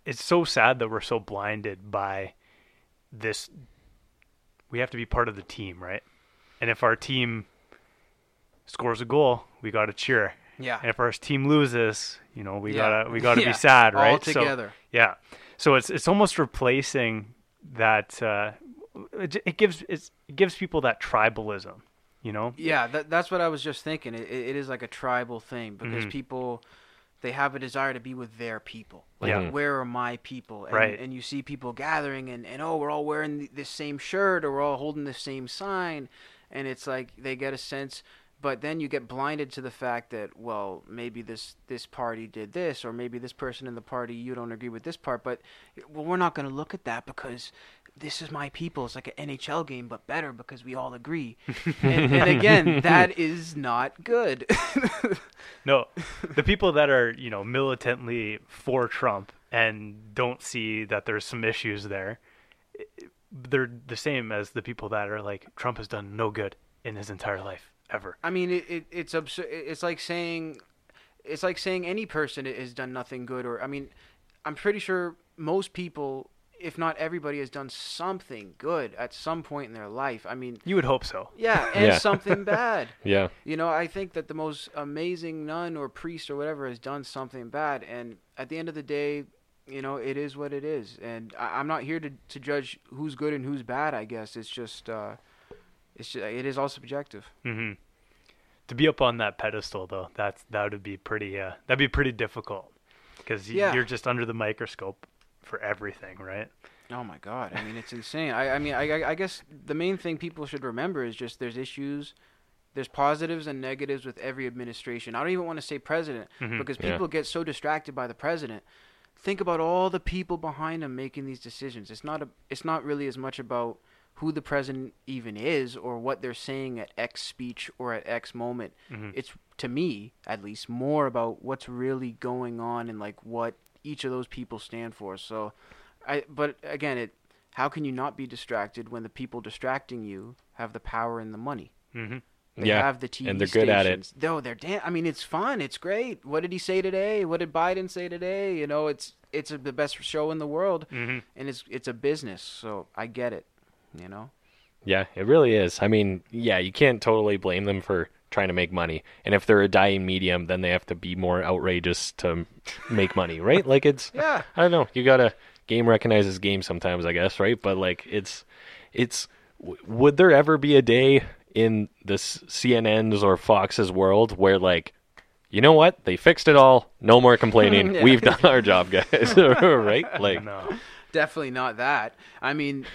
it's so sad that we're so blinded by this we have to be part of the team right and if our team scores a goal we got to cheer Yeah. and if our team loses you know we Yeah. gotta we gotta [laughs] Yeah. be sad right All So- together. yeah so it's it's almost replacing that uh it, it gives it gives people that tribalism you know Yeah, that, that's what I was just thinking. It, it is like a tribal thing because Mhm. people, they have a desire to be with their people. Like, Yeah. where are my people? And, Right. And you see people gathering and, and oh, we're all wearing the, this same shirt or we're all holding the same sign. And it's like they get a sense, but then you get blinded to the fact that, well, maybe this, this party did this or maybe this person in the party, you don't agree with this part. But, well, we're not going to look at that because this is my people. It's like an NHL game, but better because we all agree. [laughs] and, and again, that is not good. [laughs] No, the people that are you know militantly for Trump and don't see that there's some issues there, they're the same as the people that are like Trump has done no good in his entire life ever. I mean, it, it it's absurd. It's like saying, it's like saying any person has done nothing good. Or I mean, I'm pretty sure most people, if not everybody, has done something good at some point in their life. I mean, You would hope so. yeah, and [laughs] Yeah. something bad. [laughs] Yeah. You know, I think that the most amazing nun or priest or whatever has done something bad, and at the end of the day, you know, it is what it is. And I, I'm not here to to judge who's good and who's bad. I guess it's just, uh, it's just, it is all subjective. hmm To be up on that pedestal though, that's that would be pretty. Uh, that'd be pretty difficult because Yeah. you're just under the microscope for everything, right? Oh my God! I mean, it's insane. I, I mean, I, I- I guess the main thing people should remember is just there's issues, there's positives and negatives with every administration. I don't even want to say president Mhm. because Yeah. people get so distracted by the president. Think about all the people behind him making these decisions. It's not a, it's not really as much about who the president even is or what they're saying at X speech or at X moment. Mhm. It's to me, at least, more about what's really going on and like what each of those people stand for. So, I but again, it how can you not be distracted when the people distracting you have the power and the money? hmm They Yeah, have the TV and they're good at it. stations. No, they're damn. I mean, it's fun. It's great. What did he say today? What did Biden say today? You know, it's it's the best show in the world, hmm and it's it's a business. So I get it. You know. Yeah, it really is. I mean, yeah, you can't totally blame them for trying to make money. And if they're a dying medium, then they have to be more outrageous to make money, right? Like it's [laughs] Yeah. I don't know. You gotta game recognizes game sometimes, I guess, right? But like it's it's would there ever be a day in this CNN's or Fox's world where like you know what? They fixed it all. No more [laughs] complaining. Yeah. We've done our job, guys. [laughs] right? Like No. Definitely not that. I mean,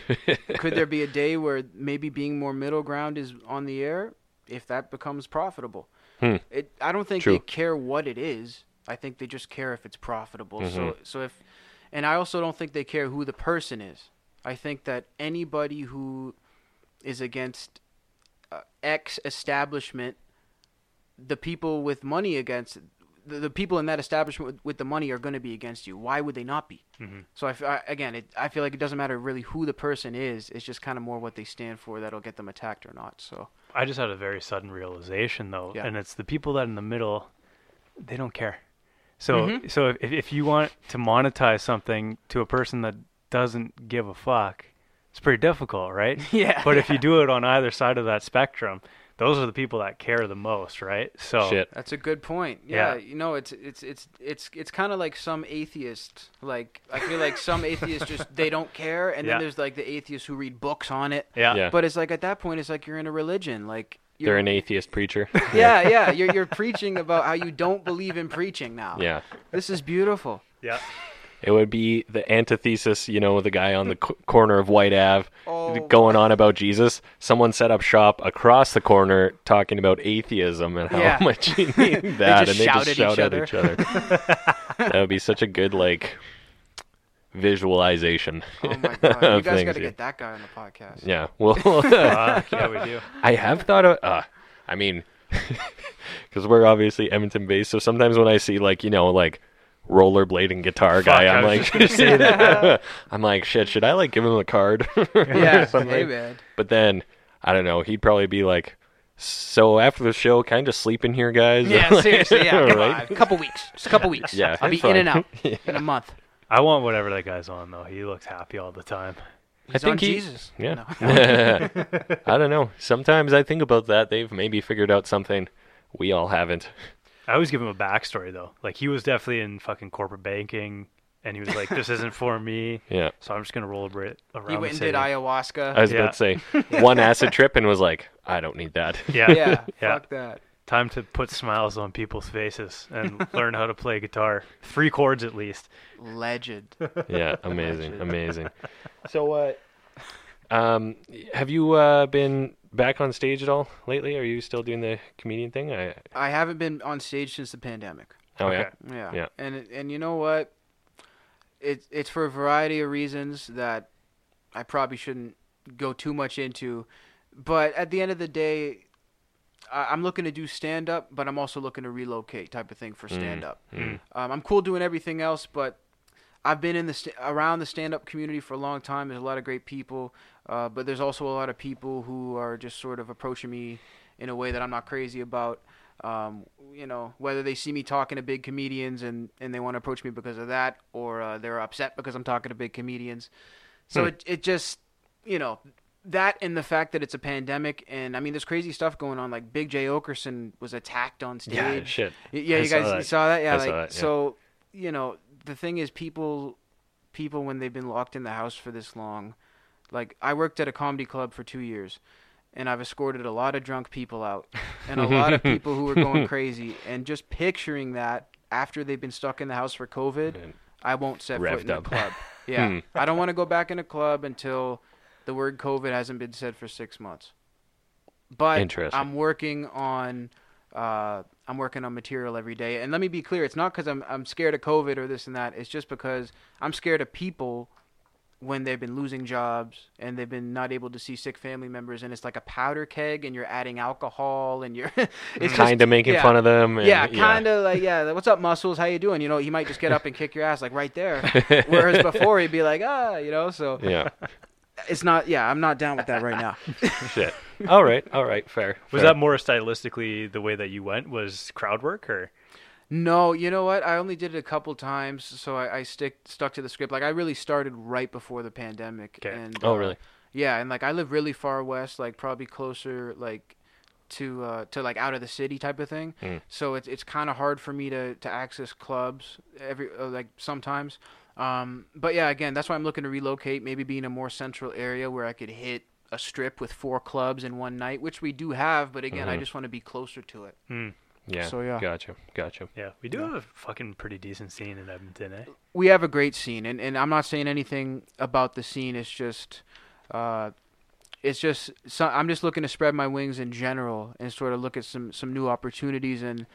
could there be a day where maybe being more middle ground is on the air if that becomes profitable? Hmm. It. I don't think True. they care what it is. I think they just care if it's profitable. So Mhm. so if, and I also don't think they care who the person is. I think that anybody who is against uh, X establishment, the people with money against the, the people in that establishment with, with the money are going to be against you. Why would they not be? Mhm. So I, I- again, it, I feel like it doesn't matter really who the person is. It's just kind of more what they stand for that'll get them attacked or not. So I just had a very sudden realization though, Yeah. and it's the people that in the middle, they don't care. So Mhm. so if if you want to monetize something to a person that doesn't give a fuck, it's pretty difficult, right? [laughs] yeah. But if you [laughs] do it on either side of that spectrum, those are the people that care the most, right? So shit. That's a good point. Yeah, Yeah. you know, it's it's it's it's it's kind of like some atheists. Like I feel like some atheists just they don't care, and Yeah. then there's like the atheists who read books on it. yeah. Yeah. But it's like at that point, it's like you're in a religion. Like They're you're an atheist preacher. [laughs] yeah, yeah. You're you're preaching about how you don't believe in preaching now. yeah. This is beautiful. Yeah. It would be the antithesis, you know, the guy on the c- corner of Whyte Ave Oh, going on about Jesus. Someone set up shop across the corner talking about atheism and how Yeah. [laughs] much you [laughs] need that, just and they just shout each at other. each other. [laughs] that would be such a good like visualization. Oh my god! You guys got to get that guy on the podcast. Yeah, well, Uh, yeah, we do. I have thought of. Uh, I mean, because we're obviously Edmonton based, so sometimes when I see like you know like rollerblading guitar guy, Fuck, I I'm like, say that. [laughs] I'm like, shit, should I like give him a card? [laughs] Yeah, Something. hey man. But then I don't know. He'd probably be like, so after the show, kind of just sleep in here, guys? Yeah, Like, [laughs] seriously. Yeah, right? A couple weeks. Just a couple weeks. Yeah, I'll be it's in and fine. out in a month. I want whatever that guy's on though. He looks happy all the time. He's think on he- Jesus. Yeah. No. I don't know. Sometimes I think about that. They've maybe figured out something we all haven't. I always give him a backstory though. Like he was definitely in fucking corporate banking, and he was like, "This isn't for me." [laughs] Yeah. So I'm just gonna rollerblade around He the went and city. did ayahuasca. I was Yeah. about to say [laughs] one acid trip and was like, I don't need that. [laughs] yeah. yeah, Yeah. fuck that. Time to put smiles on people's faces and learn how to play guitar. Three chords at least. Legend. Yeah, amazing, Legend. amazing. So, uh, um, have you uh, been back on stage at all lately? Are you still doing the comedian thing? I, I haven't been on stage since the pandemic. oh yeah, Okay. Yeah. Yeah. And and you know what? It's it's for a variety of reasons that I probably shouldn't go too much into, but at the end of the day, I, I'm looking to do stand up, but I'm also looking to relocate type of thing for stand up. Mm. Um, I'm cool doing everything else, but I've been in the st- around the stand up community for a long time. There's a lot of great people, uh, but there's also a lot of people who are just sort of approaching me in a way that I'm not crazy about. Um, you know, whether they see me talking to big comedians and, and they want to approach me because of that, or uh, they're upset because I'm talking to big comedians. So Hmm. it it just you know that and the fact that it's a pandemic and I mean there's crazy stuff going on. Like Big Jay Oakerson was attacked on stage. yeah, shit. Yeah, I you saw guys you saw that? Yeah, I like saw that, yeah. so you know, the thing is people people when they've been locked in the house for this long, like I worked at a comedy club for 2 years and I've escorted a lot of drunk people out and a lot of people who were going [laughs] crazy and just picturing that after they've been stuck in the house for COVID, I won't set foot in the up. club. [laughs] Yeah. Hmm. I don't want to go back in a club until the word COVID hasn't been said for 6 months. But I'm working on uh, I'm working on material every day. And let me be clear, it's not because I'm I'm scared of COVID or this and that. It's just because I'm scared of people when they've been losing jobs and they've been not able to see sick family members and it's like a powder keg and you're adding alcohol and you're [laughs] it's kind of making yeah. fun of them. And, yeah, kind of like yeah. like, What's up, muscles? How you doing? You know, he might just get up and kick your ass like right there. [laughs] Whereas before he'd be like ah, you know. So Yeah, [laughs] it's not. Yeah, I'm not down with that right now. [laughs] shit. [laughs] All right, all right, fair. Was fair. that more stylistically the way that you went? Was crowd work or? No, you know what? I only did it a couple times, so I, I stick stuck to the script. Like I really started right before the pandemic. 'Kay. And Oh, uh, really? Yeah, and like I live really far west, like probably closer like to uh to like out of the city type of thing. Mm. So it's it's kind of hard for me to to access clubs every uh, like sometimes. Um, but yeah, again, that's why I'm looking to relocate. Maybe be in a more central area where I could hit a strip with four clubs in one night, which we do have. But again, I Mhm. just want to be closer to it. Hmm. Yeah. So, yeah. Gotcha. Gotcha. Yeah, we do Yeah. have a fucking pretty decent scene in Edmonton, eh? we have a great scene, and, and I'm not saying anything about the scene. It's just, uh, it's just so, I'm just looking to spread my wings in general and sort of look at some some new opportunities and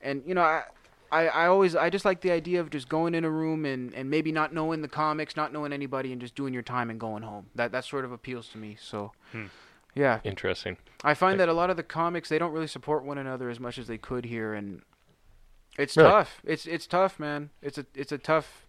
and you know I. I, I always I just like the idea of just going in a room and, and maybe not knowing the comics, not knowing anybody, and just doing your time and going home. That that sort of appeals to me. So, Hmm. yeah, Interesting. I find that a lot of the comics they don't really support one another as much as they could here, and it's Really? tough. It's it's tough, man. It's a it's a tough,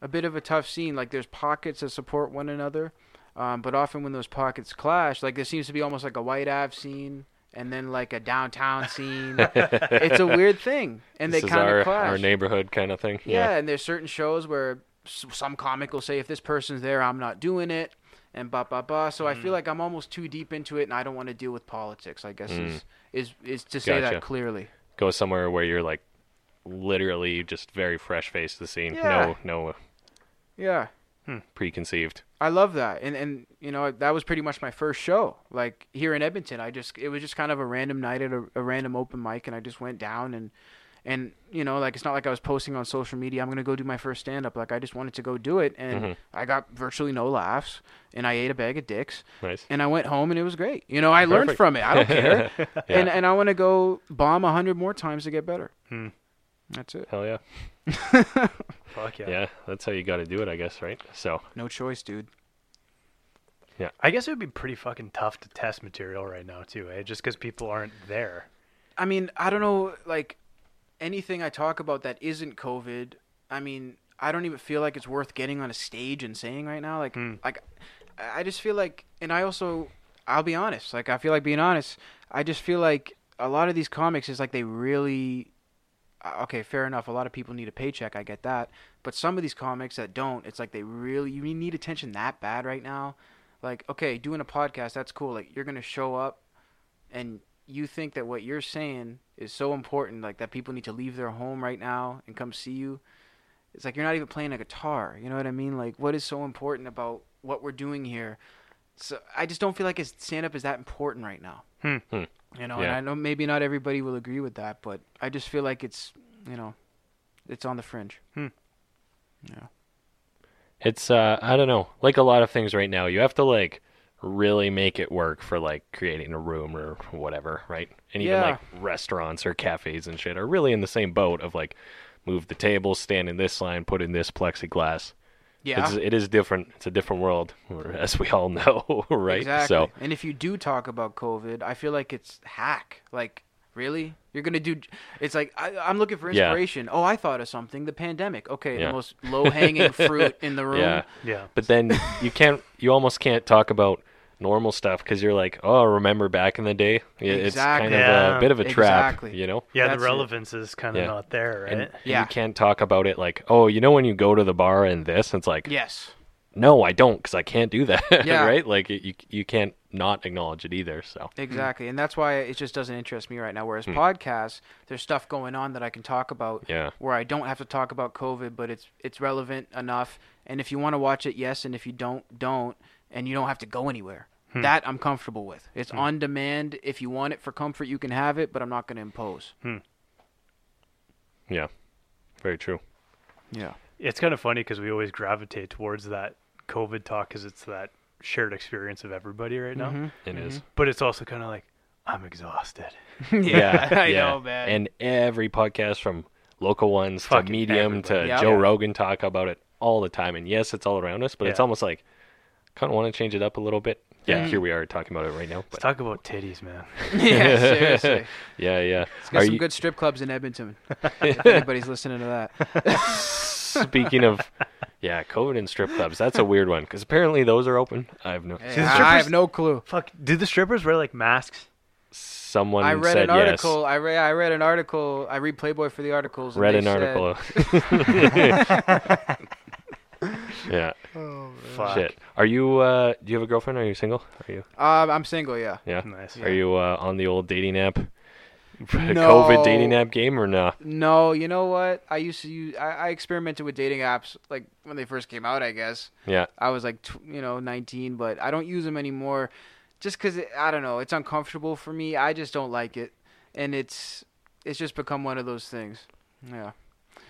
a bit of a tough scene. Like there's pockets that support one another, um, but often when those pockets clash, like there seems to be almost like a Whyte Ave scene and then like a downtown [laughs] scene. it's a weird thing, and this they kind of clash. our neighborhood kind of thing. Yeah, and there's certain shows where some comic will say, if this person's there, I'm not doing it, and ba ba ba. So I feel Mm. like I'm almost too deep into it, and I don't want to deal with politics. I guess Mm. is is is to say Gotcha. that clearly. Go somewhere where you're like literally just very fresh faced to the scene. Yeah. No, no. Yeah, preconceived. I love that, and and you know that was pretty much my first show. Like here in Edmonton, I just it was just kind of a random night at a, a random open mic, and I just went down and and you know like it's not like I was posting on social media. I'm gonna go do my first stand up. Like I just wanted to go do it, and Mhm. I got virtually no laughs, and I ate a bag of dicks, Nice. and I went home, and it was great. You know, I learned from it. I don't care, [laughs] Yeah. and and I want to go bomb a hundred more times to get better. Hmm. That's it. Hell yeah. [laughs] Fuck yeah. yeah. that's how you got to do it, I guess, right? So, No choice, dude. Yeah. I guess it would be pretty fucking tough to test material right now too, eh? Just because people aren't there. I mean, I don't know, like anything I talk about that isn't COVID. I mean, I don't even feel like it's worth getting on a stage and saying right now. Like, Hmm. like I I just feel like, and I also, I'll be honest. Like, I feel like being honest. I just feel like a lot of these comics is like they really. Uh, Okay, fair enough. A lot of people need a paycheck. I get that. But some of these comics that don't, it's like they really you need attention that bad right now. Like, okay, doing a podcast, that's cool. Like, you're gonna show up, and you think that what you're saying is so important, like that people need to leave their home right now and come see you. It's like you're not even playing a guitar. You know what I mean? Like, what is so important about what we're doing here? So I just don't feel like stand up is that important right now. Hmm. You know, Yeah. and I know maybe not everybody will agree with that, but I just feel like it's, you know, it's on the fringe. Hmm. Yeah. it's uh I don't know, like a lot of things right now, you have to like really make it work for like creating a room or whatever, right? And even Yeah. like restaurants or cafes and shit are really in the same boat of like move the table, stand in this line, put in this plexiglass. Yeah. It's, it is different. It's a different world, [laughs] as we all know, [laughs] right? Exactly. So and if you do talk about COVID, I feel like it's hack. Like, really? You're gonna do? It's like I, I'm looking for Yeah. inspiration. Oh, I thought of something. The pandemic. Okay, Yeah. the most low hanging fruit [laughs] in the room. yeah, Yeah. but then you can't. You almost can't talk about normal stuff because you're like, oh, remember back in the day? Yeah, It's kind Exactly. of a bit of a trap, Exactly. you know. Yeah, That's the relevance is kind of Yeah. not there, right? And Yeah. you can't talk about it like, oh, you know when you go to the bar and this, it's like, Yes. no, I don't, because I can't do that, [laughs] Yeah. right? Like it, you you can't not acknowledge it either. So Exactly. And that's why it just doesn't interest me right now. Whereas Hmm. podcasts, there's stuff going on that I can talk about yeah, where I don't have to talk about COVID, but it's it's relevant enough. And if you want to watch it, yes. And if you don't, don't. And you don't have to go anywhere. Hmm. That I'm comfortable with. It's on demand. If you want it for comfort, you can have it, but I'm not going to impose. yeah, very true. Yeah. It's kind of funny because we always gravitate towards that COVID talk because it's that shared experience of everybody right now. Mhm. It is. But it's also kind of like, I'm exhausted. [laughs] yeah, I yeah. know, man. And every podcast from local ones to Fucking medium to everybody. Yeah. Joe Yeah. Rogan talk about it all the time. And yes, it's all around us, but it's almost like kind of want to change it up a little bit. Yeah, Mhm. here we are talking about it right now. Let's talk about titties, man. [laughs] [laughs] yeah, seriously. [laughs] yeah, yeah. Let's get Are some you- good strip clubs in Edmonton. if anybody's listening to that. Speaking of, yeah, COVID and strip clubs. That's a weird one because apparently those are open. I have no. Hey, the I, I have no clue. Fuck, do the strippers wear like masks? Someone I read said an yes. article. I read. I read an article. I read Playboy for the articles. and Read they an said- article. Yeah. Fuck. Shit. Are you? uh Do you have a girlfriend? Are you single? Are you? Um, I'm single. Yeah. Yeah. Nice. Are you uh, on the old dating app? [laughs] No. COVID dating app game or no? No, you know what? I used to use. I, I experimented with dating apps like when they first came out. I guess Yeah. I was like, tw- you know, 19, but I don't use them anymore, just because I don't know. It's uncomfortable for me. I just don't like it, and it's it's just become one of those things. Yeah.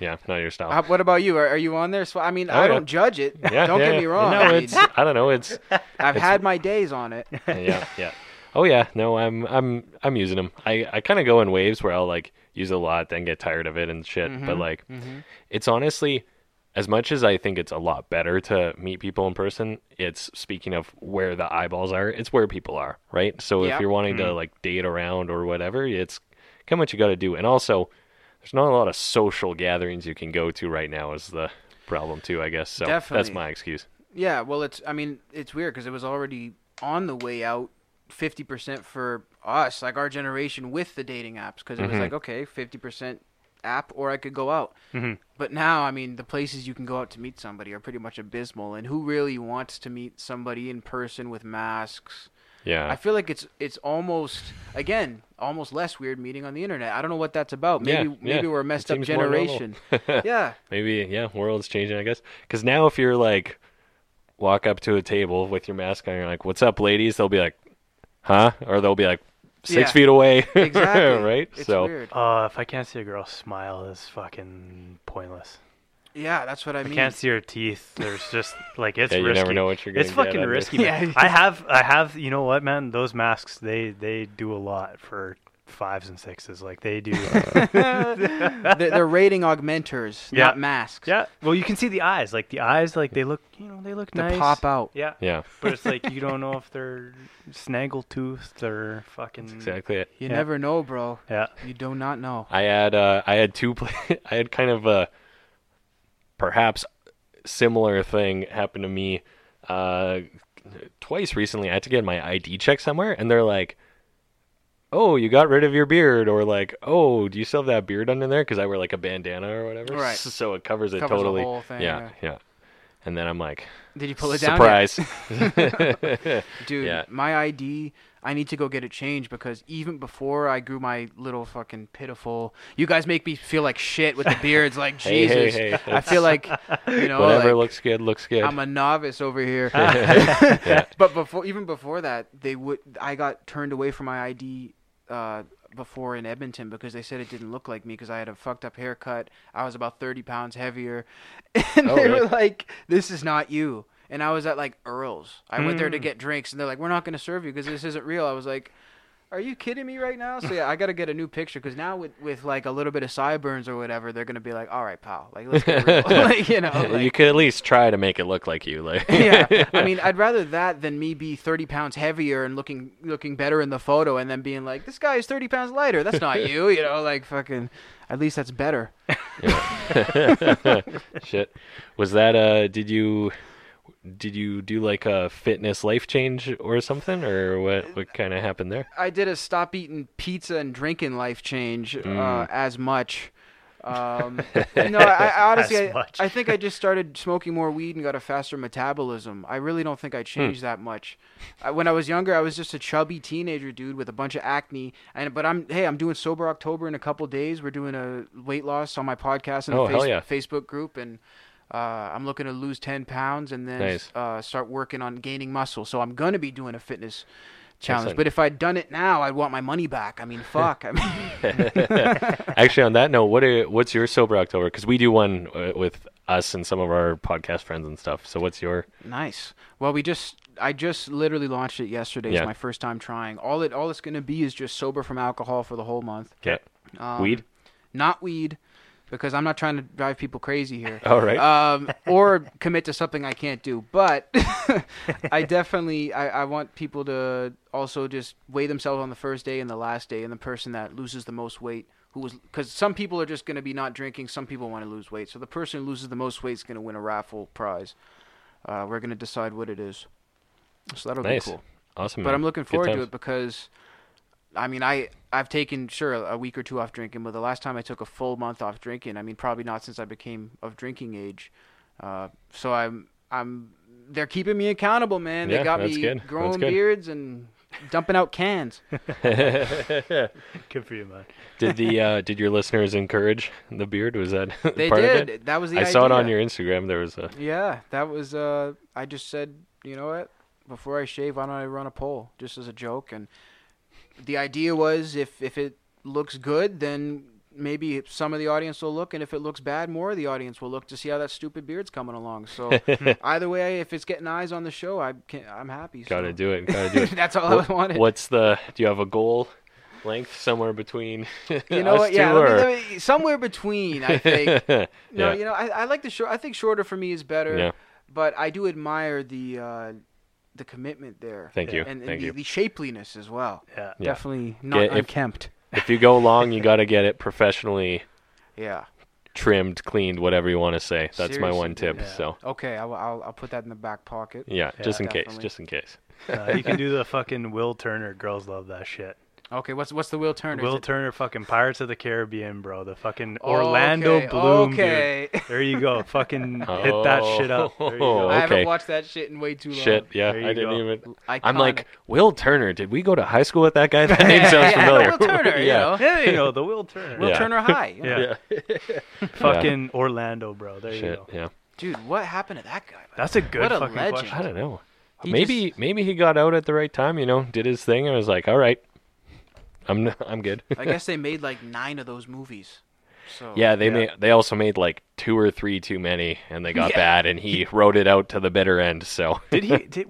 Yeah. Not your style. How, what about you? Are, are you on there? So I mean, Oh, I yeah. don't judge it. yeah. don't yeah, get me wrong. No, I mean, it's. I don't know. It's. [laughs] I've it's- had my days on it. [laughs] yeah. Yeah. Oh yeah. No, I'm. I'm. I'm using them. I. I kind of go in waves where I'll like use a lot, then get tired of it and shit. But Mhm, like, mhm. it's honestly as much as I think it's a lot better to meet people in person, it's speaking of where the eyeballs are, it's where people are, right? So Yeah. if you're wanting to Mhm. like date around or whatever, it's kind of what you got to do. And also, there's not a lot of social gatherings you can go to right now is the problem too, I guess. So Definitely. that's my excuse. Yeah, well, it's. I mean, it's weird because it was already on the way out, fifty percent for us, like our generation, with the dating apps, because it was Mhm. like, okay, fifty percent app, or I could go out. Mhm. But now, I mean, the places you can go out to meet somebody are pretty much abysmal, and who really wants to meet somebody in person with masks? Yeah. I feel like it's it's almost again almost less weird meeting on the internet. I don't know what that's about. Maybe Yeah, maybe yeah. we're a messed It up seems more normal. generation. [laughs] yeah. Maybe yeah, world's changing, I guess. Because now if you're like walk up to a table with your mask on, you're like, "What's up, ladies?" They'll be like, "Huh?" Or they'll be like, six Yeah. feet away. [laughs] Exactly. right? It's so weird. Uh, if I can't see a girl smile, it's fucking pointless. Yeah, that's what I I mean. can't see her teeth. There's just like it's yeah, you risky. never know what you're gonna It's fucking out of risky. [laughs] Yeah. I have, I have. You know what, man? Those masks, they they do a lot for fives and sixes. Like they do. [laughs] [laughs] they're, they're rating augmenters, Yeah. not masks. yeah. Well, you can see the eyes. Like the eyes, like they look. You know, they look They nice. pop out. Yeah. Yeah, But it's like you don't know if they're snaggletooth or fucking. exactly it. You Yeah. never know, bro. Yeah. You do not know. I had uh, I had two pla I had kind of a perhaps similar thing happened to me uh, twice recently. I had to get my ID checked somewhere, and they're like, "Oh, you got rid of your beard," or like, "Oh, do you still have that beard under there?" Because I wear like a bandana or whatever, Right. [laughs] So it covers it Covers totally. thing, yeah, yeah. And then I'm like, Did you pull it down? surprise. [laughs] [laughs] Dude, Yeah. my ID, I need to go get it changed because even before I grew my little fucking pitiful, you guys make me feel like shit with the beards. Like [laughs] Hey, hey, Jesus, hey, I feel like you know, Whatever like, looks good looks good. I'm a novice over here. yeah. But before, even before that, they would. I got turned away from my ID uh, before in Edmonton because they said it didn't look like me because I had a fucked up haircut. I was about thirty pounds heavier, [laughs] and Oh, they really? were like, "This is not you." And I was at like Earl's. I went there to Mm. get drinks, and they're like, "We're not going to serve you because this isn't real." I was like. Are you kidding me right now? So yeah, I got to get a new picture because now with, with like a little bit of sideburns or whatever, they're gonna be like, "All right, pal, like let's get real." [laughs] like, you know, [laughs] like, you could at least try to make it look like you. Like, [laughs] yeah, I mean, I'd rather that than me be 30 pounds heavier and looking looking better in the photo, and then being like, "This guy is 30 pounds lighter." That's not you, you know. Like fucking, at least that's better. Shit. Was that uh did you did you do like a fitness life change or something or what what kind of happened there? I did a stop eating pizza and drinking life change uh, Mm. as much. Um, [laughs] no, I, I [laughs] honestly, I. I think I just started smoking more weed and got a faster metabolism. I really don't think I changed that much. I, when I was younger, I was just a chubby teenager dude with a bunch of acne. And but I'm hey, I'm doing sober October in a couple days. We're doing a weight loss on my podcast and Oh, face- yeah. Facebook group, and uh, I'm looking to lose 10 pounds and then Nice. uh, start working on gaining muscle. So I'm gonna be doing a fitness challenge. Excellent. But if I'd done it now, I'd want my money back. I mean, [laughs] fuck. I mean, [laughs] Actually, on that note, what are, what's your sober October? Because we do one uh, with us and some of our podcast friends and stuff. So what's your? nice. Well, we just I just literally launched it yesterday. It's my first time trying. All it all it's gonna be is just sober from alcohol for the whole month. Yeah. Um, Weed? Not weed, because I'm not trying to drive people crazy here. All right. um, [laughs] or commit to something I can't do. But [laughs] I definitely I, I want people to also just weigh themselves on the first day and the last day, and the person that loses the most weight. Who was because some people are just going to be not drinking. Some people want to lose weight. So the person who loses the most weight is going to win a raffle prize. Uh, we're going to decide what it is. So that'll nice. be cool. Awesome. But man. I'm looking forward to it because, I mean, I I've taken sure a week or two off drinking, but the last time I took a full month off drinking, I mean, probably not since I became of drinking age. Uh, so I'm I'm they're keeping me accountable, man. Yeah, they got that's me good. Growing good. beards and dumping out cans. [laughs] [laughs] Good for you, man. did the uh, did your listeners encourage the beard? Was that [laughs] They part did. of it? That was the I idea. saw it on your Instagram. There was a Yeah, that was. Uh, I just said, you know what? Before I shave, why don't I run a poll just as a joke? And the idea was, if if it looks good, then maybe some of the audience will look, and if it looks bad, more of the audience will look to see how that stupid beard's coming along. So [laughs] [laughs] either way, if it's getting eyes on the show, I can, I'm happy. Gotta do it. Gotta do it. [laughs] That's all What- I wanted. What's the? Do you have a goal length somewhere between? you know what? Yeah, let me- let me- somewhere between. I think. No, yeah. you know, I, I like the short. I think shorter for me is better. Yeah. But I do admire the uh, the commitment there. Thank you. And, and Thank the, you. the shapeliness as well. Yeah. Yeah. Definitely not Get- if- unkempt. if you go long, you [laughs] got to get it professionally Yeah. trimmed, cleaned, whatever you want to say. That's my one tip. dude. So Okay, I'll, I'll I'll put that in the back pocket. yeah, Yeah, just in case, just in case. Uh, you can [laughs] do the fucking Will Turner. Girls love that shit. Okay, what's what's the Will Turner? Will Turner, fucking Pirates of the Caribbean, bro. The fucking Orlando Okay, Bloom, okay. dude. [laughs] There you go. Fucking hit that shit up. There you oh, go. I haven't watched that shit in way too long. Shit, yeah, There you I didn't go. even. Iconic. I'm like Will Turner. Did we go to high school with that guy? [laughs] That name Yeah, sounds yeah, familiar. Will Turner, you [laughs] yeah. know. Yeah, you know the Will Turner. Will Yeah. Turner High. you? Yeah. Yeah. Fucking Orlando, bro. There you go. Yeah. Dude, what happened to that guy? That's a good What a fucking legend. question. I don't know. He maybe just- maybe he got out at the right time. You know, did his thing, and was like, all right, I'm n- [laughs] I'm good. I guess [laughs] they made like nine of those movies. So Yeah, they Yeah. made they also made like two or three too many, and they got Yeah. bad, and he [laughs] wrote it out to the bitter end. So Did he? Did,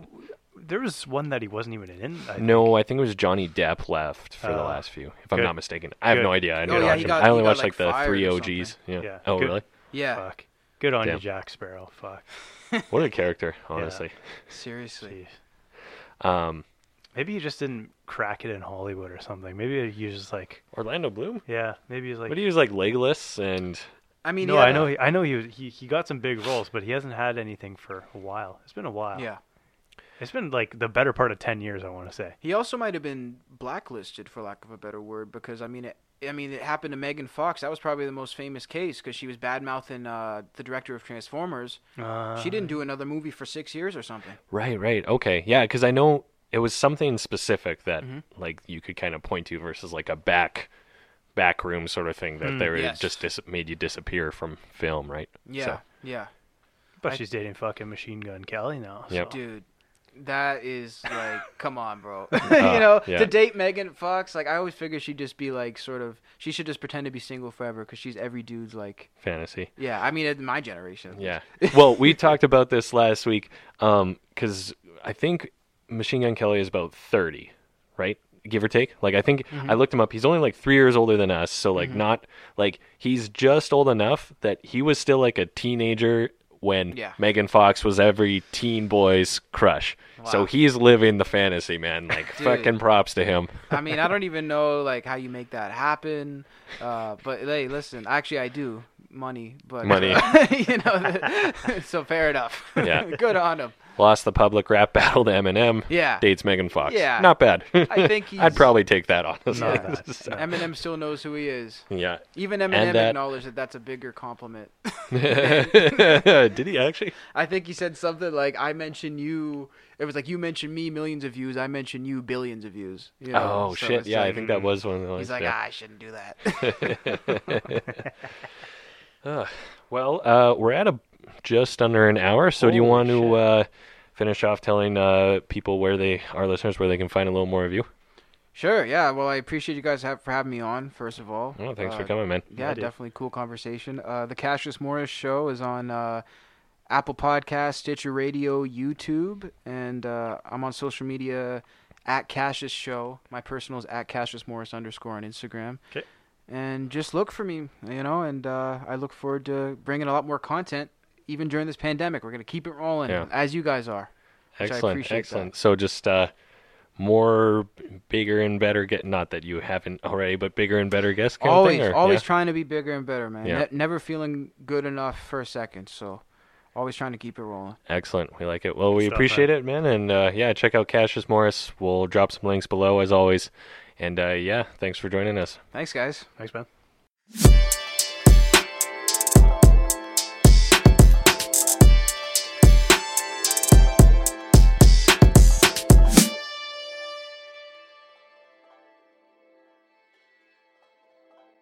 there was one that he wasn't even in. I think. no, I think it was Johnny Depp left for the Uh, last few, if I'm not mistaken. I have Good. no idea. I, Oh, didn't yeah, watch he them. got- I only watched like, like the three OGs. Yeah. Yeah, Oh, good. really? Yeah, Fuck. Good on Damn. you, Jack Sparrow. Fuck. What a character, honestly. seriously. Jeez. Um, Maybe he just didn't crack it in Hollywood or something. Maybe he was just like, Orlando Bloom. yeah. Maybe he's like. But he was like legless and I mean, no, he had I know. He, I know he, was, he he got some big roles, but he hasn't had anything for a while. It's been a while. yeah. It's been like the better part of ten years. I want to say. He also might have been blacklisted, for lack of a better word, because I mean, it, I mean, it happened to Megan Fox. That was probably the most famous case because she was bad mouthing uh, the director of Transformers. Uh, she didn't do another movie for six years or something. right, right, okay, yeah, because I know it was something specific that Mhm. like you could kind of point to versus like a back back room sort of thing that Mm, they were yes. just dis- made you disappear from film, right? Yeah, So- yeah, But I- she's dating fucking Machine Gun Kelly now. Yep. so- dude. That is like, [laughs] come on, bro. [laughs] you Uh, know, yeah. to date Megan Fox, like I always figured she'd just be like, sort of, she should just pretend to be single forever because she's every dude's like, Fantasy. yeah. I mean, in my generation. Yeah. well, we [laughs] talked about this last week because I think Machine Gun Kelly is about 30, right? Give or take. Like, I think Mm-hmm. I looked him up. He's only like three years older than us. So, like, not like he's just old enough that he was still like a teenager when Yeah. Megan Fox was every teen boy's crush. So he's living the fantasy, man. [laughs] Like, Dude. fucking props to him. I mean, I don't [laughs] even know like how you make that happen. Uh, but hey, listen, actually, I do money, but Money. [laughs] you know, [laughs] so fair enough. Yeah. [laughs] good on him. Lost the public rap battle to Eminem. Yeah, Dates Megan Fox. Yeah. Not bad. I think. I'd probably take that, honestly. Not. So, Eminem still knows who he is. yeah. Even Eminem that- acknowledged that that's a bigger compliment. Did he actually? I think he said something like, "I mentioned you." It was like you mentioned me millions of views. I mentioned you billions of views. You know? Oh So shit! Yeah, I think that was one of those. He's like, yeah. ah, I shouldn't do that. Ugh. well, uh, we're at a just under an hour. So do you Holy want to uh, finish off telling uh, people where they, our listeners, where they can find a little more of you? Sure. Yeah. Well, I appreciate you guys have, for having me on. First of all. Oh, thanks for Uh, coming, man. Yeah, Yeah, definitely cool conversation. Uh, the Cassius Morris Show is on uh, Apple Podcast, Stitcher Radio, YouTube, and uh, I'm on social media at Cassius Show. My personal is at Cassius Morris underscore on Instagram. 'Kay. And just look for me, you know, and uh, I look forward to bringing a lot more content even during this pandemic. We're going to keep it rolling Yeah. as you guys are. which I Excellent, appreciate excellent. So just uh, more, bigger and better. Get not that you haven't already, but bigger and better guests. Kind always, of thing, or- always yeah? trying to be bigger and better, man. Yeah. Ne- never feeling good enough for a second. So always trying to keep it rolling. Excellent. We like it. Well, we Stuff, appreciate it, man. And uh, yeah, check out Cassius Morris. We'll drop some links below as always. And uh, yeah, thanks for joining us. Thanks, guys. Thanks, man.